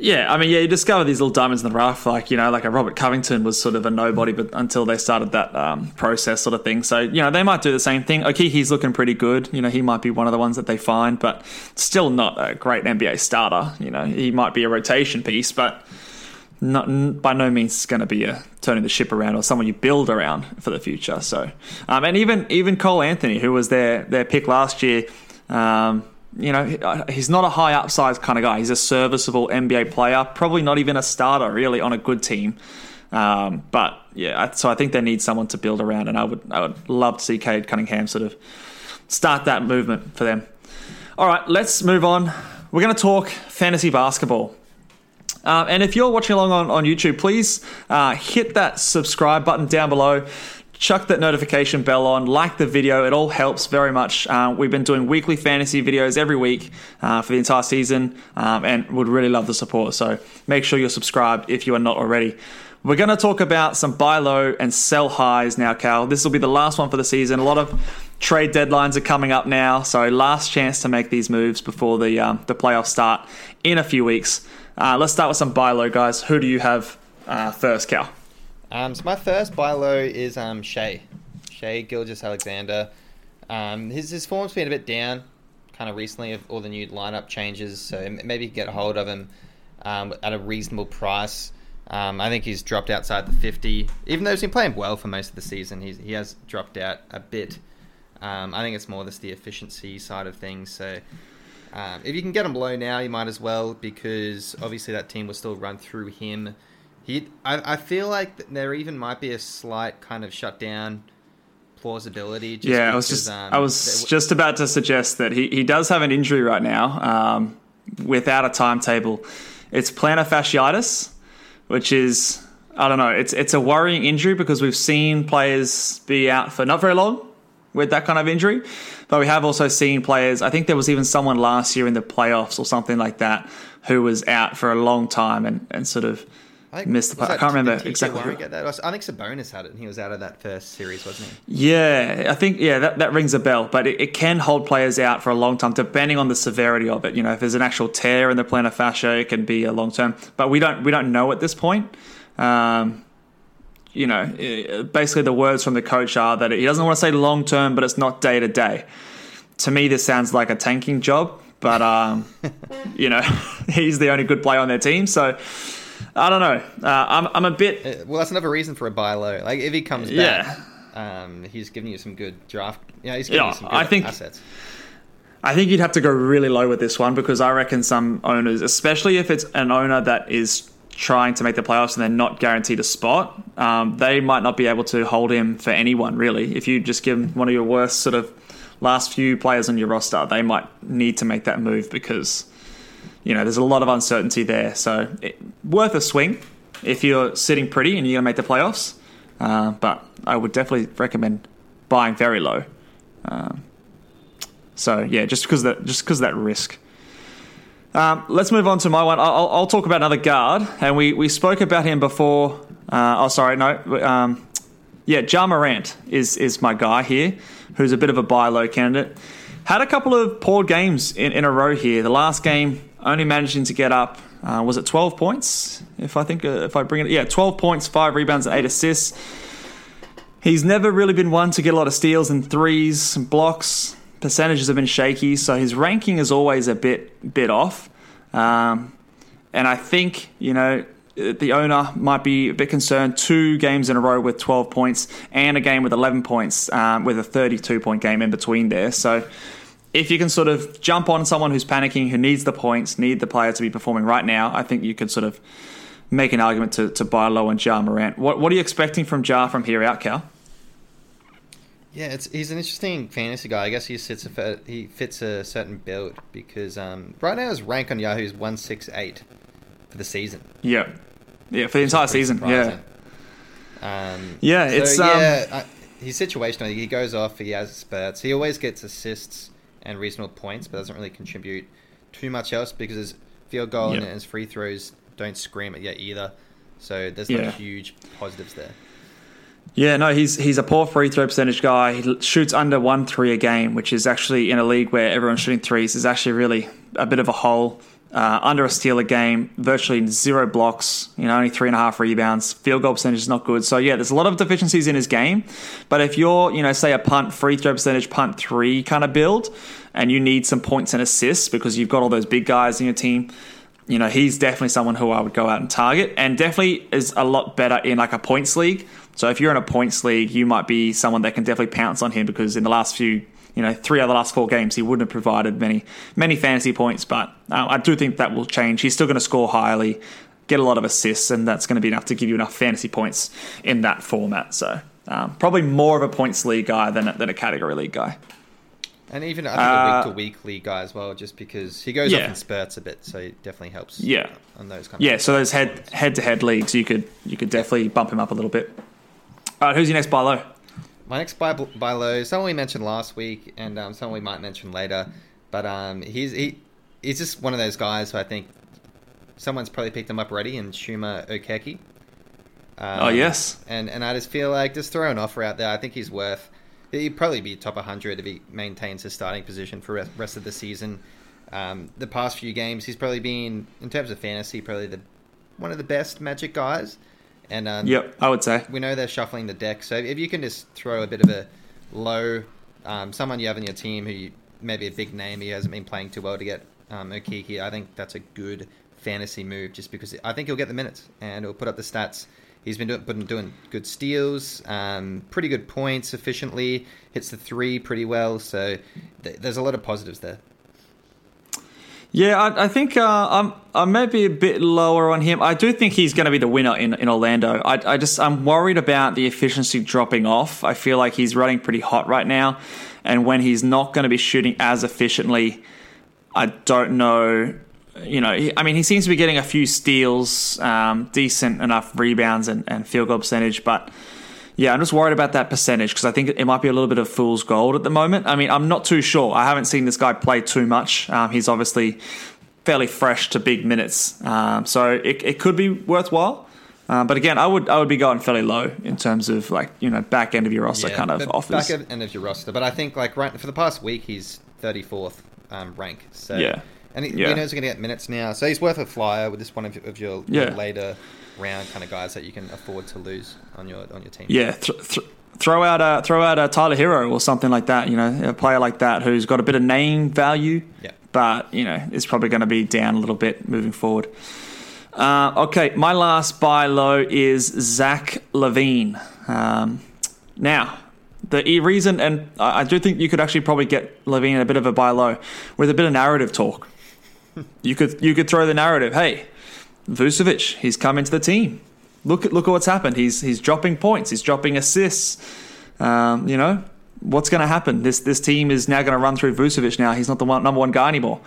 Yeah, I mean, yeah, you discover these little diamonds in the rough, like you know, like a Robert Covington was sort of a nobody, but until they started that um, process, sort of thing. So you know, they might do the same thing. Okeke's looking pretty good. You know, he might be one of the ones that they find, but still not a great NBA starter. You know, he might be a rotation piece, but not by no means going to be a turning the ship around or someone you build around for the future. So, um, and even even Cole Anthony, who was their their pick last year. Um, you know, he's not a high upside kind of guy. He's a serviceable NBA player, probably not even a starter really on a good team. Um, but yeah, so I think they need someone to build around, and I would I would love to see Cade Cunningham sort of start that movement for them. All right, let's move on. We're going to talk fantasy basketball. Um, and if you're watching along on, on YouTube, please uh, hit that subscribe button down below. Chuck that notification bell on, like the video. It all helps very much. Uh, we've been doing weekly fantasy videos every week uh, for the entire season um, and would really love the support. So make sure you're subscribed if you are not already. We're going to talk about some buy low and sell highs now, Cal. This will be the last one for the season. A lot of trade deadlines are coming up now, so last chance to make these moves before the um, the playoffs start in a few weeks. Uh, let's start with some buy low, guys. Who do you have uh, first, Cal? Um, so my first buy low is um, Shai, Shea Gilgis Alexander. Um, his his form's been a bit down, kind of recently of all the new lineup changes. So maybe get a hold of him um, at a reasonable price. Um, I think he's dropped outside the fifty, even though he's been playing well for most of the season. He's, he has dropped out a bit. Um, I think it's more just the efficiency side of things. So um, if you can get him below now, you might as well because obviously that team will still run through him. He, I, I feel like there even might be a slight kind of shutdown plausibility. Just yeah, I was just um, I was they- just about to suggest that he, he does have an injury right now um, without a timetable. It's plantar fasciitis, which is I don't know. It's it's a worrying injury because we've seen players be out for not very long with that kind of injury, but we have also seen players. I think there was even someone last year in the playoffs or something like that who was out for a long time and, and sort of I think- missed the. part. I can't remember exactly. Who- get that? I think Sabonis had it, and he was out of that first series, wasn't he? Yeah, I think yeah that, that rings a bell, but it, it can hold players out for a long time depending on the severity of it. You know, if there's an actual tear in the plantar fascia, it can be a long term. But we don't we don't know at this point. Um, you know, eh, basically the words from the coach are that he doesn't want to say long term, but it's not day to day. To me, this sounds like a tanking job, but um, you know, he's the only good player on their team, so I don't know. Uh, I'm I'm a bit Uh, Well, that's another reason for a buy low. Like if he comes Yeah. back, um, he's giving you some good draft. Yeah, he's giving Yeah, you some good I think- assets. I think you'd have to go really low with this one because I reckon some owners, especially if it's an owner that is trying to make the playoffs and they're not guaranteed a spot, um, they might not be able to hold him for anyone really. If you just give him one of your worst sort of last few players on your roster, they might need to make that move because you know there's a lot of uncertainty there. So it, worth a swing if you're sitting pretty and you're going to make the playoffs. Uh, but I would definitely recommend buying very low. Um, so yeah, just because that just because that risk. Um, let's move on to my one. I'll, I'll talk about another guard, and we, we spoke about him before. Uh, oh, sorry, no. Um, yeah, Ja Morant is is my guy here, who's a bit of a buy low candidate. Had a couple of poor games in, in a row here. The last game only managing to get up uh, was it twelve points? If I think uh, if I bring it, yeah, twelve points, five rebounds, eight assists. He's never really been one to get a lot of steals and threes and blocks. Percentages have been shaky, so his ranking is always a bit bit off. Um, and I think you know the owner might be a bit concerned. Two games in a row with 12 points and a game with 11 points, um, with a 32 point game in between there. So if you can sort of jump on someone who's panicking, who needs the points, need the player to be performing right now, I think you could sort of make an argument to, to buy low on Ja Morant. What, what are you expecting from Ja from here out, Cal? Yeah, it's he's an interesting fantasy guy. I guess he sits a, he fits a certain build because um, right now his rank on Yahoo is one six eight for the season. Yeah. Yeah, for the entire season. Yeah. Um, Yeah, so, it's, um, yeah. I, he's situational. He goes off. He has spurts. He always gets assists and reasonable points, but doesn't really contribute too much else because his field goal and his free throws don't scream it yet either. So there's Yeah. not huge positives there. Yeah, no, he's he's a poor free throw percentage guy. He shoots under one three a game, which is actually in a league where everyone's shooting threes is actually really a bit of a hole. Uh, under a steal a game, virtually zero blocks, you know, only three and a half rebounds. Field goal percentage is not good. So yeah, there's a lot of deficiencies in his game. But if you're, you know, say a punt free throw percentage, punt three kind of build, and you need some points and assists because you've got all those big guys in your team, you know, he's definitely someone who I would go out and target, and definitely is a lot better in like a points league. So if you're in a points league, you might be someone that can definitely pounce on him because in the last few, you know, three the last four games, he wouldn't have provided many many fantasy points. But uh, I do think that will change. He's still going to score highly, get a lot of assists, and that's going to be enough to give you enough fantasy points in that format. So um, probably more of a points league guy than than a category league guy. And even I think Uh, a week to week guy as well, just because he goes Yeah. off in spurts a bit, so it definitely helps. Yeah. on those kind. Yeah, of so those head head to head leagues, you could you could definitely bump him up a little bit. All right, who's your next buy low? My next buy, buy low, someone we mentioned last week, and um, someone we might mention later, but um, he's he, he's just one of those guys who I think someone's probably picked him up already, and Chuma Okeke. Um, Oh, yes. and and I just feel like just throw an offer out there. I think he's worth. He'd probably be top 100 if he maintains his starting position for rest, rest of the season. Um, the past few games, he's probably been in terms of fantasy, probably the one of the best Magic guys. And um, Yep, I would say. we know they're shuffling the deck. So if you can just throw a bit of a low, um, someone you have in your team who you, maybe a big name who hasn't been playing too well to get um, Okeke, I think that's a good fantasy move just because I think he'll get the minutes and he'll put up the stats. He's been doing, been doing good steals, um, pretty good points efficiently, hits the three pretty well. So th- there's a lot of positives there. Yeah, I, I think uh, I'm I may be a bit lower on him. I do think he's going to be the winner in, in Orlando. I, I just I'm worried about the efficiency dropping off. I feel like he's running pretty hot right now, and when he's not going to be shooting as efficiently, I don't know. You know, he, I mean, he seems to be getting a few steals, um, decent enough rebounds and, and field goal percentage, but yeah, I'm just worried about that percentage because I think it might be a little bit of fool's gold at the moment. I mean, I'm not too sure. I haven't seen this guy play too much. Um, he's obviously fairly fresh to big minutes, um, so it, it could be worthwhile. Um, but again, I would I would be going fairly low in terms of like you know back end of your roster kind of offers. Back end of your roster, but I think like right for the past week he's 34th um, rank. So Yeah. And he, Yeah. he knows he's going to get minutes now. So he's worth a flyer with this one of, of your, Yeah. your later round kind of guys that you can afford to lose on your on your team. Yeah, th- th- throw out a throw out a Tyler Herro or something like that. You know, a player like that who's got a bit of name value, Yeah. but you know is probably going to be down a little bit moving forward. Uh, okay, my last buy low is Zach LaVine. Um, now, the e- reason, and I I do think you could actually probably get LaVine a bit of a buy low with a bit of narrative talk. You could you could throw the narrative. Hey, Vucevic, he's come into the team. Look at look at what's happened. He's he's dropping points. He's dropping assists. Um, you know what's going to happen. This this team is now going to run through Vucevic. Now he's not the one, number one guy anymore.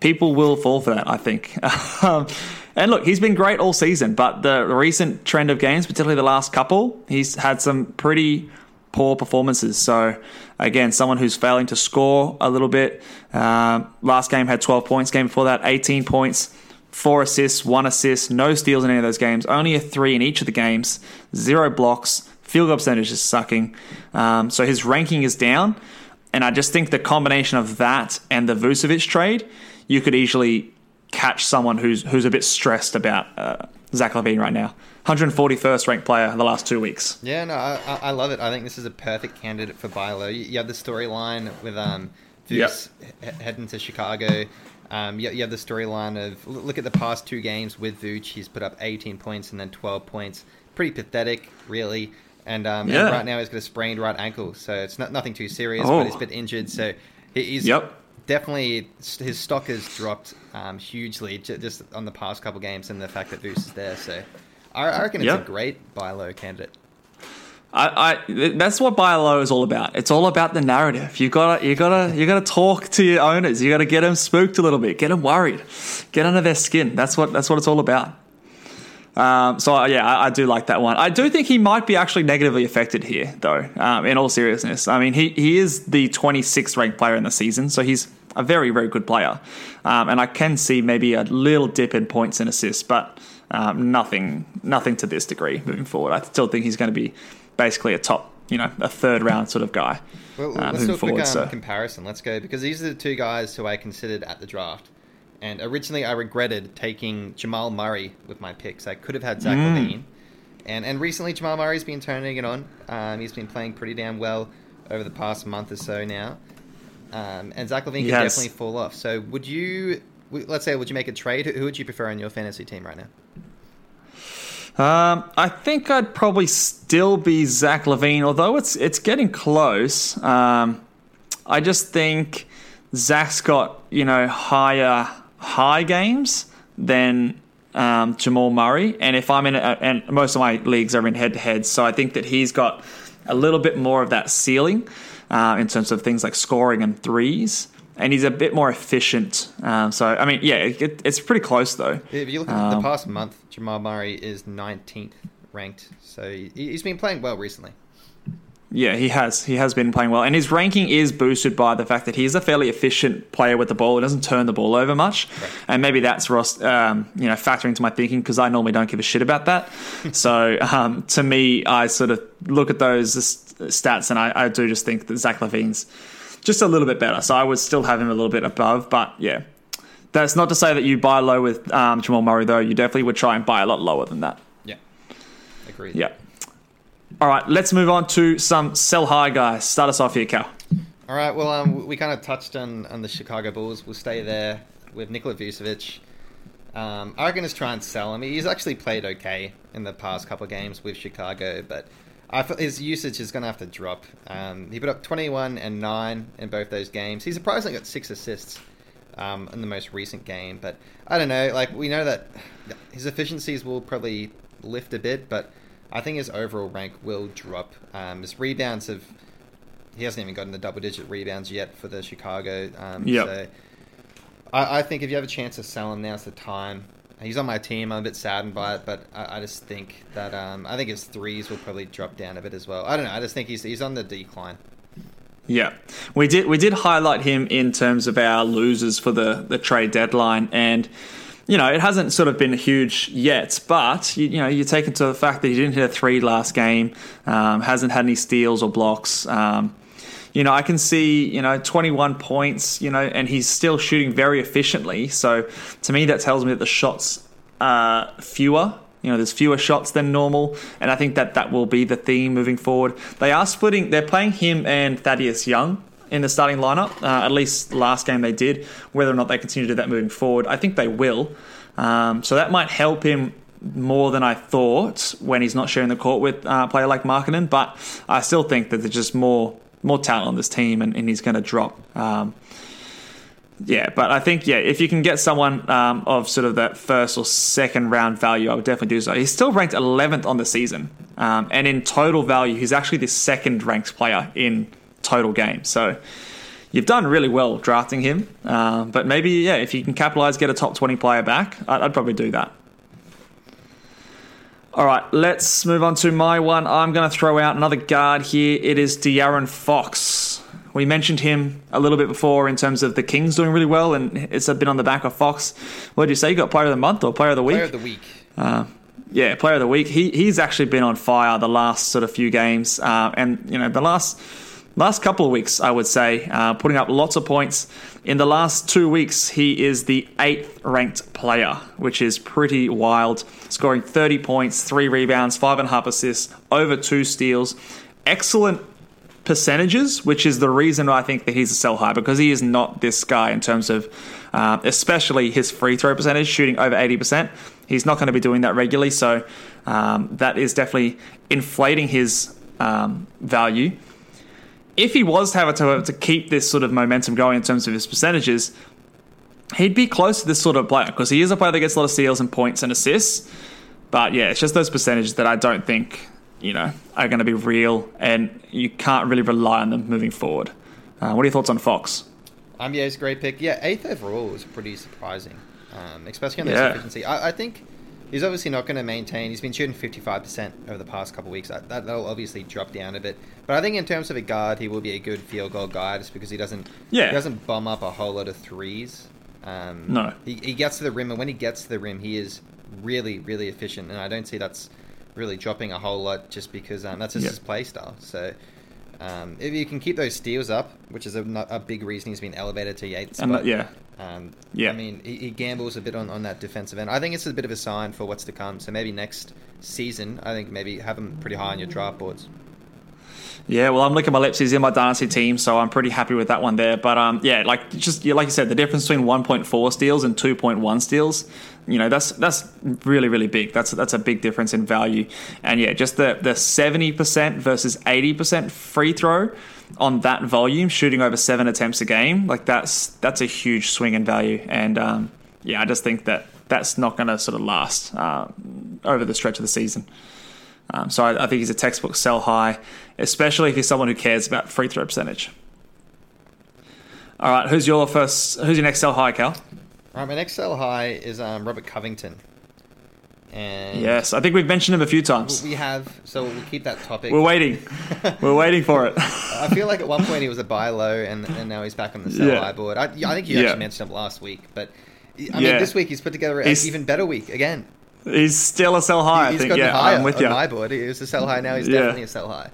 People will fall for that, I think. Um, and look, he's been great all season, but the recent trend of games, particularly the last couple, he's had some pretty poor performances. So again, someone who's failing to score a little bit. Um, last game had 12 points. Game before that, 18 points, four assists, one assist, no steals in any of those games. Only a three in each of the games. Zero blocks. Field goal percentage is sucking. Um, so his ranking is down. And I just think the combination of that and the Vucevic trade, you could easily catch someone who's who's a bit stressed about uh, Zach LaVine right now. 141st ranked player in the last two weeks. Yeah, no, I, I- love it. I think this is a perfect candidate for Bilo. You, you have the storyline with um, Vooch he- heading to Chicago. Um, you, you have the storyline of look at the past two games with Vooch. He's put up 18 points and then 12 points. Pretty pathetic, really. And, um, Yeah. and right now he's got a sprained right ankle, so it's not nothing too serious. Oh. But he's a bit injured, so he's Yep. definitely his stock has dropped um, hugely just on the past couple games, and the fact that Vooch is there. So I, reckon it's Yep. a great buy low candidate. I, I that's what buy low is all about. It's all about the narrative. You gotta you gotta you gotta talk to your owners. You gotta get them spooked a little bit, get them worried, get under their skin. That's what that's what it's all about. Um, so yeah, I, I do like that one. I do think he might be actually negatively affected here, though. Um, in all seriousness, I mean he he is the 26th ranked player in the season, so he's a very very good player, um, and I can see maybe a little dip in points and assists, but um, nothing nothing to this degree moving forward. I still think he's going to be basically a top, you know, a third round sort of guy. Well, uh, let's do moving a quick forward. um, so. comparison. Let's go because these are the two guys who I considered at the draft. And originally, I regretted taking Jamal Murray with my picks. I could have had Zach Mm. LaVine, and and recently Jamal Murray's been turning it on. Um, he's been playing pretty damn well over the past month or so now. Um, and Zach LaVine He could definitely fall off. So would you? Let's say, would you make a trade? Who who would you prefer on your fantasy team right now? Um, I think I'd probably still be Zach LaVine, although it's it's getting close. Um, I just think Zach's got you know higher high games than um, Jamal Murray, and if I'm in, a, and most of my leagues are in head to head, so I think that he's got a little bit more of that ceiling uh, in terms of things like scoring and threes. And he's a bit more efficient. Um, so, I mean, yeah, it, it's pretty close though. If you look at the Um, past month, Jamal Murray is 19th ranked. So he, he's been playing well recently. Yeah, he has. He has been playing well, and his ranking is boosted by the fact that he's a fairly efficient player with the ball. He doesn't turn the ball over much, and maybe that's Ross, um, you know, factoring into my thinking because I normally don't give a shit about that. so um, to me, I sort of look at those stats, and I, I do just think that Zach LaVine's just a little bit better. So I would still have him a little bit above, but yeah. That's not to say that you buy low with um, Jamal Murray, though. You definitely would try and buy a lot lower than that. Yeah. agreed. Yeah. All right, let's move on to some sell high guys. Start us off here, Cal. All right. Well, um, we kind of touched on, on the Chicago Bulls. We'll stay there with Nikola Vucevic. Um, I reckon just try and sell him. He's actually played okay in the past couple of games with Chicago, but I feel his usage is going to have to drop. Um, he put up 21 and 9 in both those games. He surprisingly got six assists um, in the most recent game, but I don't know. Like we know that his efficiencies will probably lift a bit, but I think his overall rank will drop. Um, his rebounds have he hasn't even gotten the double digit rebounds yet for the Chicago. Um, Yep. So I, I think if you have a chance to sell him, now's the time. He's on my team. I'm a bit saddened by it, but I, I just think that um, I think his threes will probably drop down a bit as well. I don't know. I just think he's he's on the decline. Yeah, we did we did highlight him in terms of our losers for the the trade deadline, and you know it hasn't sort of been huge yet, but you, you know you take into the fact that he didn't hit a three last game, um, hasn't had any steals or blocks. Um, you know, I can see, you know, 21 points, you know, and he's still shooting very efficiently. So to me, that tells me that the shots are fewer. You know, there's fewer shots than normal, and I think that that will be the theme moving forward. They are splitting, they're playing him and Thaddeus Young in the starting lineup. Uh, at least last game they did. Whether or not they continue to do that moving forward, I think they will. Um, so that might help him more than I thought when he's not sharing the court with uh, a player like Markkanen. But I still think that there's just more more talent on this team, and, and he's going to drop. Um, yeah, but I think yeah, if you can get someone um, of sort of that first or second round value, I would definitely do so. He's still ranked 11th on the season, um, and in total value, he's actually the second ranked player in total games. So you've done really well drafting him. Um, but maybe yeah, if you can capitalize, get a top 20 player back, I'd, I'd probably do that. All right, let's move on to my one. I'm going to throw out another guard here. It is De'Aaron Fox. We mentioned him a little bit before in terms of the Kings doing really well, and it's been on the back of Fox. What did you say? You got Player of the Month or Player of the Week? Player of the week. Uh, yeah, Player of the Week. He he's actually been on fire the last sort of few games, uh, and you know the last last couple of weeks, I would say, uh, putting up lots of points. In the last two weeks, he is the eighth ranked player, which is pretty wild. Scoring 30 points, three rebounds, five and a half assists, over two steals. Excellent percentages, which is the reason I think that he's a sell high because he is not this guy in terms of, uh, especially his free throw percentage, shooting over 80%. He's not going to be doing that regularly, so um, that is definitely inflating his um, value if he was to have to, to keep this sort of momentum going in terms of his percentages, he'd be close to this sort of player because he is a player that gets a lot of steals and points and assists. But yeah, it's just those percentages that I don't think you know are going to be real, and you can't really rely on them moving forward. Uh, what are your thoughts on Fox? Um, yeah, it's a great pick. Yeah, eighth overall was pretty surprising, um, especially on this Yeah. efficiency. I, I think he's obviously not going to maintain. He's been shooting fifty five percent over the past couple of weeks. That, that that'll obviously drop down a bit. But I think in terms of a guard, he will be a good field goal guard, just because he doesn't Yeah. he doesn't bomb up a whole lot of threes. Um, No. he, he gets to the rim, and when he gets to the rim, he is really really efficient. And I don't see that's really dropping a whole lot just because um, that's just Yep. his play style. So. Um, if you can keep those steals up, which is a, a big reason he's been elevated to Yates. And spot, that- yeah, um, Yeah. I mean, he, he gambles a bit on, on that defensive end. I think it's a bit of a sign for what's to come. So maybe next season, I think maybe have him pretty high on your draft boards. Yeah, well, I'm licking my lips. He's in my dynasty team, so I'm pretty happy with that one there. But um, yeah, like just like you said, the difference between 1.4 steals and 2.1 steals, you know, that's that's really really big. That's that's a big difference in value. And yeah, just the the 70% versus 80% free throw on that volume, shooting over seven attempts a game, like that's that's a huge swing in value. And um, yeah, I just think that that's not going to sort of last uh, over the stretch of the season. Um, so I, I think he's a textbook sell high, especially if you're someone who cares about free throw percentage. All right, who's your first? Who's your next sell high, Cal? All right, my next sell high is um, Robert Covington. And Yes, I think we've mentioned him a few times. we have, so we'll keep that topic. We're waiting. We're waiting for it. I feel like at one point he was a buy low, and, and now he's back on the sell Yeah. high board. I, I think you Yeah. actually mentioned him last week, but I mean, Yeah. this week he's put together an He's- even better week again. He's still a sell high. I he's think. Yeah, higher I'm with on you. my board. He was a sell high. Now he's Yeah. definitely a sell high.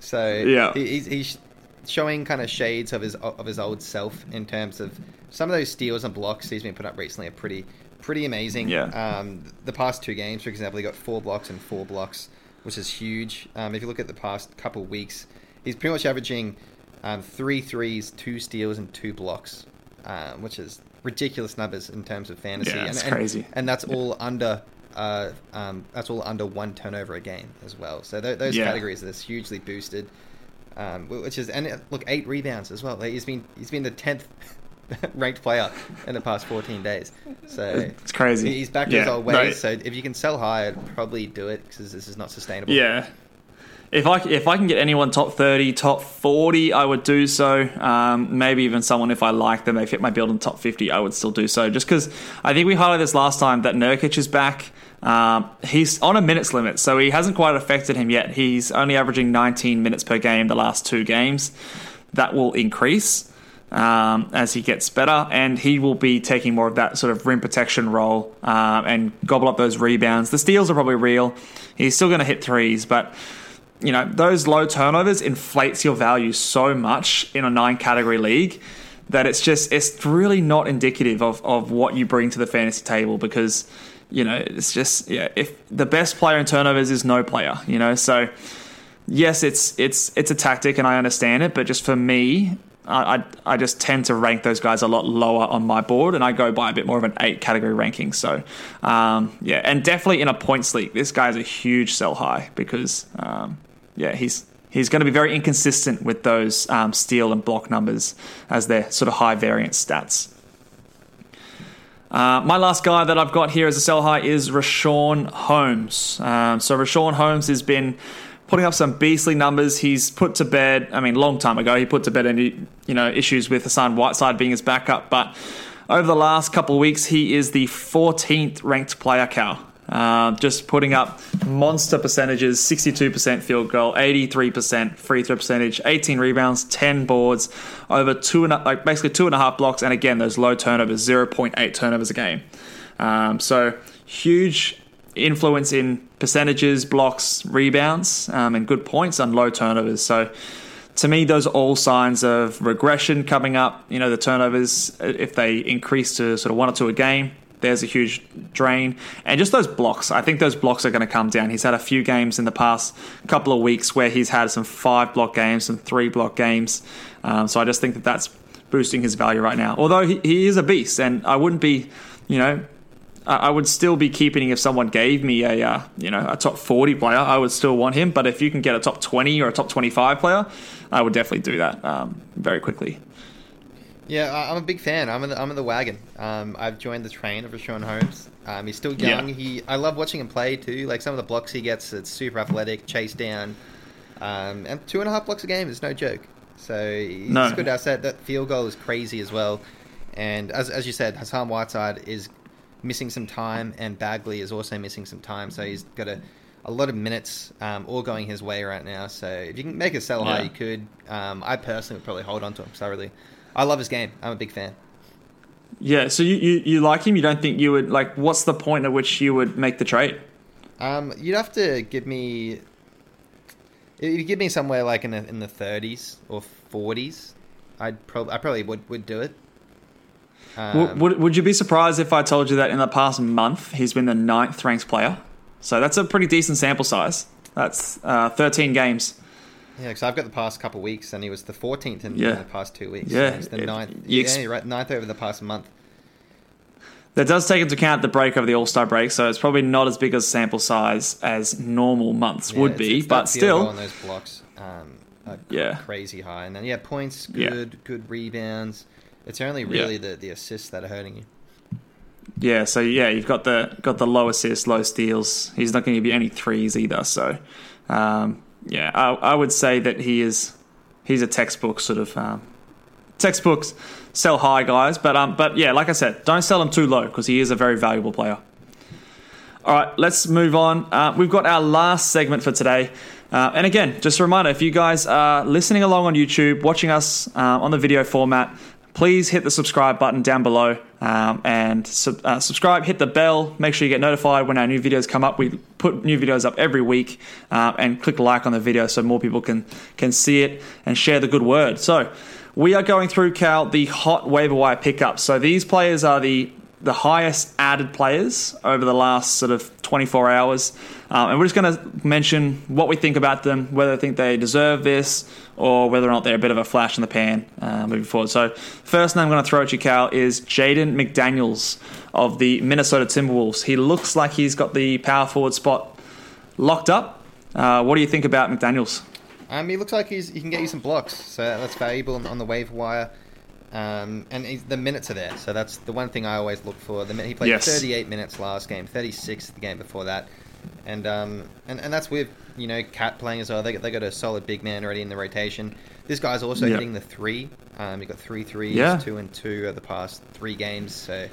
So Yeah. he, he's, he's showing kind of shades of his of his old self in terms of some of those steals and blocks he's been put up recently are pretty pretty amazing. Yeah. Um, the past two games, for example, he got four blocks and four blocks which is huge. Um, if you look at the past couple of weeks, he's pretty much averaging um, three threes, two steals, and two blocks, um, which is ridiculous numbers in terms of fantasy. Yeah, and, it's and- crazy. and that's all under. Uh, um, that's all under one turnover a game as well. So th- those Yeah. categories are hugely boosted, um, which is and uh, look eight rebounds as well. Like, he's been he's been the tenth ranked player in the past fourteen days. So It's crazy. He's back to his old no, ways. so if you can sell high, I'd probably do it because this is not sustainable. Yeah. If I, if I can get anyone top 30, top 40, I would do so. Um, maybe even someone, if I like them, they fit my build in top 50, I would still do so. Just because I think we highlighted this last time that Nurkic is back. Um, he's on a minutes limit, so he hasn't quite affected him yet. He's only averaging 19 minutes per game the last two games. That will increase um, as he gets better, and he will be taking more of that sort of rim protection role um, and gobble up those rebounds. The steals are probably real. He's still going to hit threes, but you know those low turnovers inflates your value so much in a nine category league that it's just it's really not indicative of, of what you bring to the fantasy table because you know it's just yeah if the best player in turnovers is no player you know so yes it's it's it's a tactic and I understand it but just for me I, I just tend to rank those guys a lot lower on my board, and I go by a bit more of an eight category ranking. So, um, yeah, and definitely in a points league, this guy's a huge sell high because, um, yeah, he's he's going to be very inconsistent with those um, steal and block numbers as their sort of high variance stats. Uh, my last guy that I've got here as a sell high is Richaun Holmes. Um, so Richaun Holmes has been putting up some beastly numbers. He's put to bed. I mean, long time ago, he put to bed any you know issues with Hassan Whiteside being his backup, but over the last couple of weeks, he is the 14th ranked player, Cal. Uh, just putting up monster percentages 62% field goal, 83% free throw percentage, 18 rebounds, 10 boards, over two and a, like basically two and a half blocks, and again, those low turnovers 0.8 turnovers a game. Um, so, huge influence in percentages, blocks, rebounds, um, and good points on low turnovers. So, to me, those are all signs of regression coming up. You know, the turnovers, if they increase to sort of one or two a game, there's a huge drain. And just those blocks, I think those blocks are going to come down. He's had a few games in the past couple of weeks where he's had some five block games, some three block games. Um, so I just think that that's boosting his value right now. Although he, he is a beast, and I wouldn't be, you know, I would still be keeping if someone gave me a uh, you know a top 40 player, I would still want him. But if you can get a top 20 or a top 25 player, I would definitely do that um, very quickly. Yeah, I- I'm a big fan. I'm in the, I'm in the wagon. Um, I've joined the train of Richaun Holmes. Um, he's still young. Yeah. He I love watching him play too. Like some of the blocks he gets, it's super athletic, chase down, um, and two and a half blocks a game is no joke. So he's No. a good asset. That field goal is crazy as well. And as as you said, Hassan Whiteside is missing some time, and Bagley is also missing some time. So he's got a a lot of minutes um, all going his way right now. So if you can make a sell high, Yeah. you could. Um, I personally would probably hold on to him. So I really, I love his game. I'm a big fan. Yeah. So you, you you like him? You don't think you would like? What's the point at which you would make the trade? Um, you'd have to give me. If you give me somewhere like in the in the 30s or 40s, I'd probably I probably would would do it. Um, would, would you be surprised if I told you that in the past month he's been the ninth ranked player? So that's a pretty decent sample size. That's uh, 13 games. yeah, because I've got the past couple of weeks, and he was the 14th in, Yeah. in the past two weeks. Yeah, he's the it- ninth. you yeah, you're right, ninth over the past month. That does take into account the break over the All Star break, so it's probably not as big a sample size as normal months Yeah, would it's- be, it's but that field goal still, and those blocks, um, Yeah. crazy high. And then yeah, points Yeah. good, good rebounds. It's only really the the assists that are hurting you. Yeah. So yeah, you've got the got the low assists, low steals. He's not going to give you any threes either. So um, yeah, I, I would say that he is he's a textbook sort of um, textbooks sell high guys, but um, but yeah, like I said, don't sell him too low because he is a very valuable player. All right, let's move on. Uh, we've got our last segment for today. Uh, and again, just a reminder if you guys are listening along on YouTube, watching us uh, on the video format, please hit the subscribe button down below um, and sub- uh, subscribe, hit the bell, make sure you get notified when our new videos come up. We put new videos up every week uh, and click like on the video so more people can, can see it and share the good word. So, we are going through, Cal, the hot waiver wire pickups. So, these players are the the highest added players over the last sort of 24 hours. Um, and we're just going to mention what we think about them, whether we think they deserve this, or whether or not they're a bit of a flash in the pan uh, moving forward. So, first name I'm going to throw at you, Cal, is Jaden McDaniels of the Minnesota Timberwolves. He looks like he's got the power forward spot locked up. Uh, what do you think about McDaniels? Um, he looks like he's, he can get you some blocks, so that's valuable on, on the waiver wire. Um, and he's, the minutes are there, so that's the one thing I always look for. The he played Yes. 38 minutes last game, 36 the game before that, and um, and, and that's with you know KAT playing as well. They got, they got a solid big man already in the rotation. This guy's also Yep. hitting the three. Um, he got three threes, Yeah. two and two of the past three games. So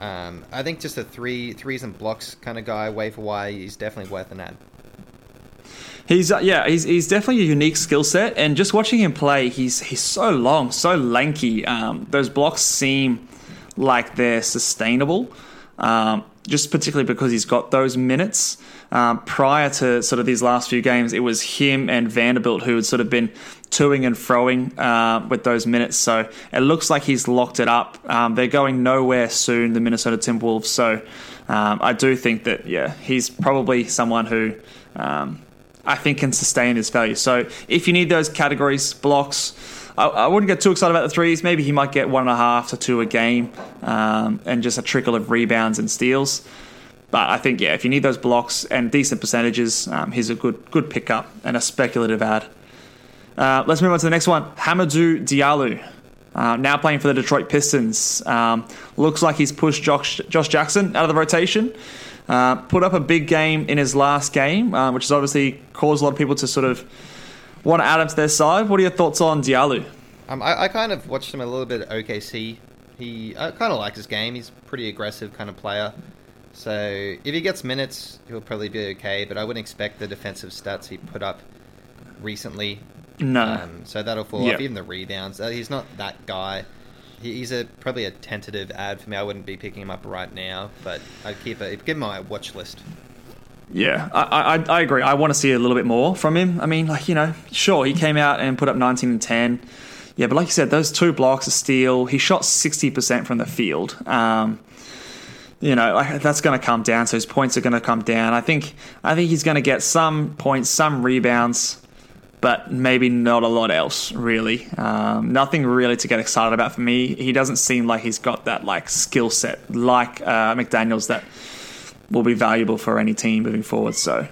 um, I think just a three threes and blocks kind of guy, waiver wire, he's definitely worth an ad. He's uh, yeah, he's, he's definitely a unique skill set, and just watching him play, he's he's so long, so lanky. Um, those blocks seem like they're sustainable, um, just particularly because he's got those minutes. Um, prior to sort of these last few games, it was him and Vanderbilt who had sort of been toing and froing uh, with those minutes. So it looks like he's locked it up. Um, they're going nowhere soon, the Minnesota Timberwolves. So um, I do think that yeah, he's probably someone who. Um, I think can sustain his value. So if you need those categories, blocks, I, wouldn't get too excited about the threes. Maybe he might get one and a half to two a game, um, and just a trickle of rebounds and steals. But I think yeah, if you need those blocks and decent percentages, um, he's a good good pickup and a speculative ad. Uh, let's move on to the next one. Hamidou Diallo. Uh, now playing for the Detroit Pistons. Um, looks like he's pushed Josh, Josh Jackson out of the rotation. Uh, put up a big game in his last game, uh, which has obviously caused a lot of people to sort of want to add him to their side. What are your thoughts on Diallo? Um, I, I kind of watched him a little bit at OKC. He I kind of like his game. He's a pretty aggressive kind of player. So if he gets minutes, he'll probably be okay. But I wouldn't expect the defensive stats he put up recently. No. Um, so that'll fall Yeah. off. Even the rebounds. Uh, he's not that guy. He, he's a probably a tentative ad for me. I wouldn't be picking him up right now, but I'd keep a give him my watch list. Yeah, I, I, I agree. I want to see a little bit more from him. I mean, like, you know, sure, he came out and put up 19 and 10. Yeah, but like you said, those two blocks of steal, he shot 60% from the field. Um, you know, that's going to come down. So his points are going to come down. I think, I think he's going to get some points, some rebounds, but maybe not a lot else, really. Um, nothing really to get excited about for me. He doesn't seem like he's got that, like, skill set like uh, McDaniels that will be valuable for any team moving forward. So,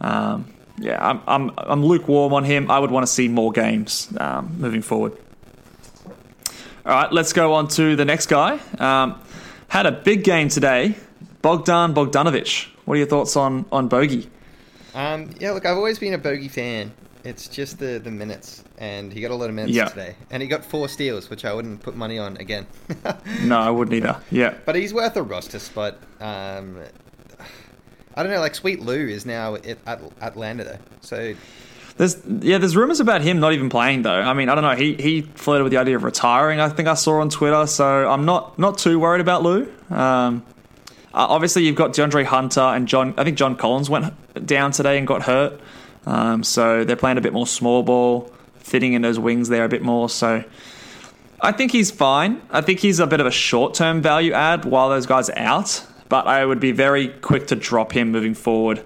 um, yeah, I'm, I'm, I'm lukewarm on him. I would want to see more games um, moving forward. All right, let's go on to the next guy. Um, had a big game today. Bogdan Bogdanovic. What are your thoughts on on Bogey? Um, yeah, look, I've always been a Bogey fan. It's just the, the minutes, and he got a lot of minutes Yeah. today, and he got four steals, which I wouldn't put money on again. No, I wouldn't either. Yeah, But he's worth a roster spot. Um, I don't know, like Sweet Lou is now at, at Atlanta though, so there's yeah, there's rumors about him not even playing though. I mean, I don't know. He he flirted with the idea of retiring. I think I saw on Twitter. So I'm not not too worried about Lou. Um, uh, obviously, you've got DeAndre Hunter and John. I think John Collins went down today and got hurt. Um, so they're playing a bit more small ball, fitting in those wings there a bit more. So I think he's fine. I think he's a bit of a short term value add while those guys are out. But I would be very quick to drop him moving forward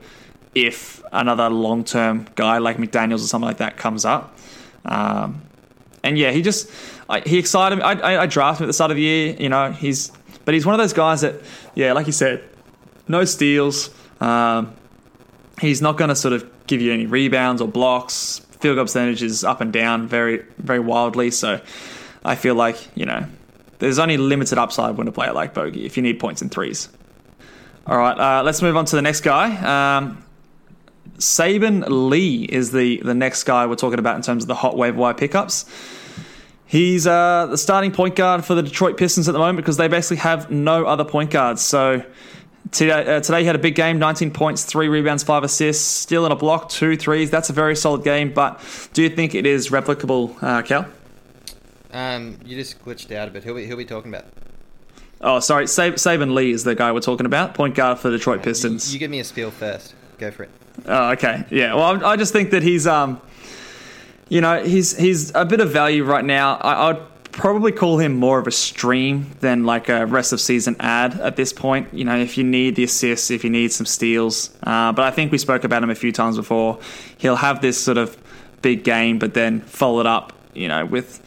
if another long term guy like McDaniels or something like that comes up. Um, and yeah, he just I, he excited me. I, I, I drafted him at the start of the year. You know, he's but he's one of those guys that yeah, like you said, no steals. Um, he's not going to sort of give you any rebounds or blocks. Field goal percentage is up and down very very wildly. So I feel like you know there's only limited upside when a player like Bogey if you need points in threes. All right, uh, let's move on to the next guy. Um, Saben Lee is the the next guy we're talking about in terms of the hot waiver wire pickups. He's uh, the starting point guard for the Detroit Pistons at the moment because they basically have no other point guards. So today, uh, today he had a big game 19 points, 3 rebounds, 5 assists, still in a block, two threes. That's a very solid game. But do you think it is replicable, uh, Cal? um, you just glitched out a bit. Who'll we, who'll we talking about? Oh, sorry. Sab- Saben Lee is the guy we're talking about, point guard for the Detroit You, Pistons. you give me a spiel first. Go for it. Oh, okay. Yeah. Well, I I just think that he's, um, you know, he's he's a bit of value right now. I, I'd probably call him more of a stream than like a rest of season ad at this point. You know, if you need the assists, if you need some steals. Uh, but I think we spoke about him a few times before. He'll have this sort of big game, but then follow it up, you know, with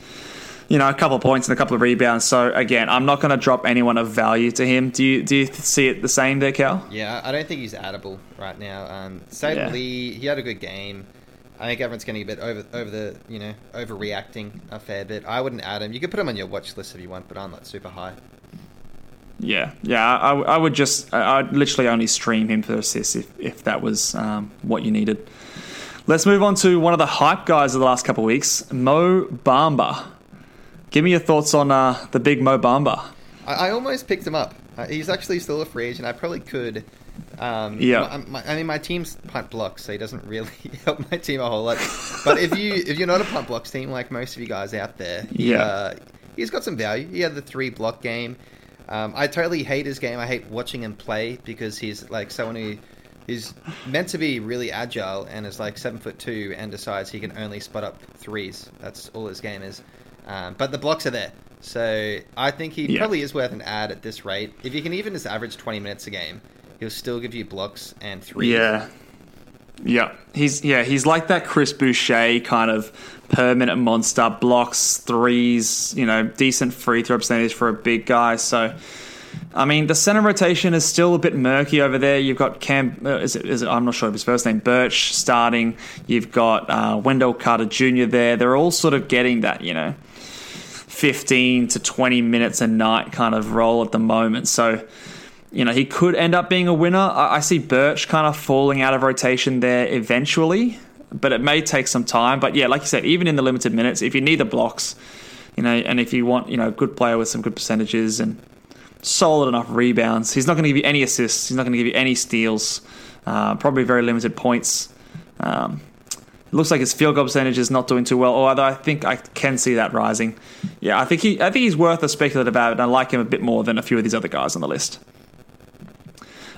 you know a couple of points and a couple of rebounds. So again, I'm not going to drop anyone of value to him. Do you do you see it the same there, Cal? Yeah, I don't think he's addable right now. Um, Saben Yeah. Lee, he had a good game. I think everyone's getting a bit over over the you know overreacting a fair bit. I wouldn't add him. You could put him on your watch list if you want, but I'm not super high. Yeah, yeah. I, I would just, I'd literally only stream him for assists if, if that was um, what you needed. Let's move on to one of the hype guys of the last couple of weeks, Mo Bamba. Give me your thoughts on uh, the big Mo Bamba. I, I almost picked him up. Uh, he's actually still a free agent. I probably could. Um, Yeah. my- my- I mean, my team's punt blocks, so he doesn't really help my team a whole lot. But if you if you're not a punt blocks team like most of you guys out there, he, Yeah. uh, he's got some value. He had the three block game. Um, I totally hate his game. I hate watching him play because he's like someone who is meant to be really agile and is like seven foot two and decides he can only spot up threes. That's all his game is. Um, but the blocks are there. So I think he Yeah. probably is worth an ad at this rate. If you can even just average 20 minutes a game, he'll still give you blocks and threes. Yeah. Yeah. He's yeah, he's like that Chris Boucher kind of per minute monster, blocks, threes, you know, decent free throw percentage for a big guy. So I mean, the center rotation is still a bit murky over there. You've got Cam, uh, is it, is it, I'm not sure of his first name, Birch starting. You've got uh, Wendell Carter Jr. there. They're all sort of getting that, you know, 15 to 20 minutes a night kind of role at the moment. So, you know, he could end up being a winner. I, I see Birch kind of falling out of rotation there eventually, but it may take some time. But yeah, like you said, even in the limited minutes, if you need the blocks, you know, and if you want, you know, a good player with some good percentages and solid enough rebounds, he's not going to give you any assists. He's not going to give you any steals. Uh, probably very limited points. Um, it looks like his field goal percentage is not doing too well, although I think I can see that rising. Yeah, I think he, I think he's worth a speculative ad, and I like him a bit more than a few of these other guys on the list.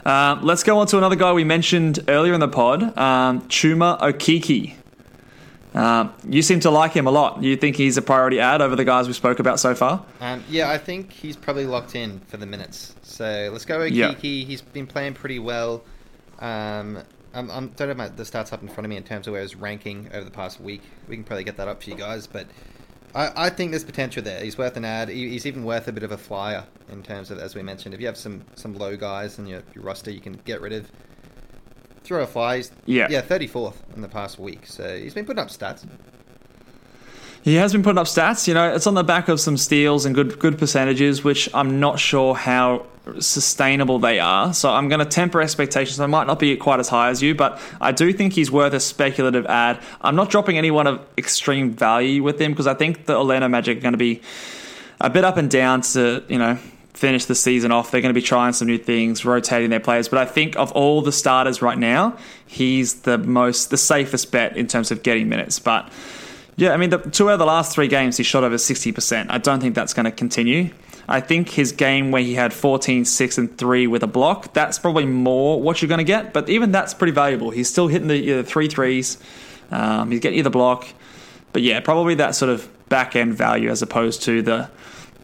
Uh, let's go on to another guy we mentioned earlier in the pod, um, Chuma Okeke. Um, you seem to like him a lot. You think he's a priority ad over the guys we spoke about so far? Um, yeah, I think he's probably locked in for the minutes. So let's go with Yeah. Kiki. He's been playing pretty well. Um, I'm, I'm don't have my, the stats up in front of me in terms of where he's ranking over the past week. We can probably get that up for you guys, but I, I think there's potential there. He's worth an ad. He, he's even worth a bit of a flyer in terms of, as we mentioned, if you have some some low guys in your, your roster, you can get rid of. Throw a fly. He's, Yeah. yeah, 34th in the past week. So he's been putting up stats. He has been putting up stats. You know, it's on the back of some steals and good good percentages, which I'm not sure how sustainable they are. So I'm going to temper expectations. I might not be quite as high as you, but I do think he's worth a speculative ad. I'm not dropping anyone of extreme value with him because I think the Orlando Magic are going to be a bit up and down to you know finish the season off. They're going to be trying some new things, rotating their players. But I think of all the starters right now, he's the most the safest bet in terms of getting minutes. But yeah, I mean, the, two out of the last three games, he shot over 60%. I don't think that's going to continue. I think his game where he had 14, 6, and 3 with a block, that's probably more what you're going to get. But even that's pretty valuable. He's still hitting the, the three threes. Um, he's getting you the block. But yeah, probably that sort of back end value as opposed to the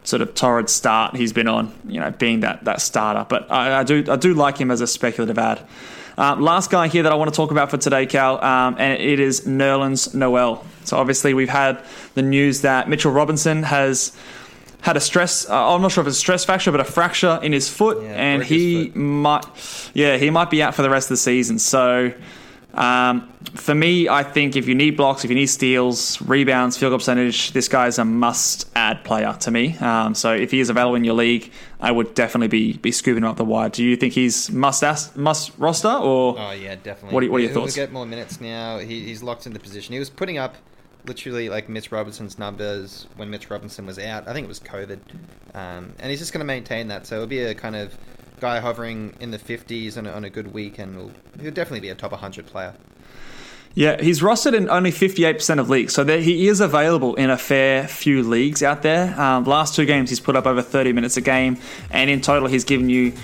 sort of torrid start he's been on, you know, being that, that starter. But I, I do I do like him as a speculative ad. Um, last guy here that I want to talk about for today, Cal, um, and it is Nerlens Noel. So obviously we've had the news that Mitchell Robinson has had a stress. Uh, I'm not sure if it's a stress fracture, but a fracture in his foot, Yeah, and he foot. might, yeah, he might be out for the rest of the season. So. Um, for me, I think if you need blocks, if you need steals, rebounds, field goal percentage, this guy is a must-add player to me. Um, so if he is available in your league, I would definitely be be scooping him up the wide. Do you think he's must ask, must roster or? Oh yeah, definitely. What are- what are your He'll thoughts? get more minutes now. He, he's locked in the position. He was putting up literally like Mitch Robinson's numbers when Mitch Robinson was out. I think it was COVID, um, and he's just going to maintain that. So it'll be a kind of guy hovering in the 50s on a, on a good week, and will, he'll definitely be a top 100 player. Yeah, he's rostered in only 58% of leagues, so there, he is available in a fair few leagues out there. Um, last two games, he's put up over 30 minutes a game, and in total, he's given you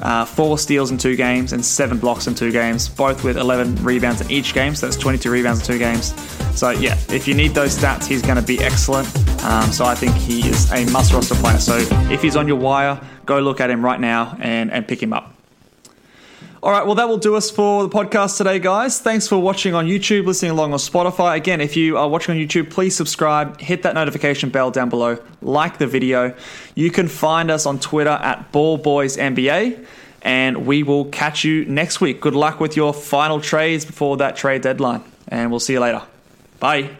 uh, four steals in two games, and seven blocks in two games, both with 11 rebounds in each game. So that's 22 rebounds in two games. So yeah, if you need those stats, he's going to be excellent. Um, so I think he is a must roster player. So if he's on your wire, go look at him right now and, and pick him up. All right, well, that will do us for the podcast today, guys. Thanks for watching on YouTube, listening along on Spotify. Again, if you are watching on YouTube, please subscribe, hit that notification bell down below, like the video. You can find us on Twitter at BallBoysNBA, and we will catch you next week. Good luck with your final trades before that trade deadline, and we'll see you later. Bye.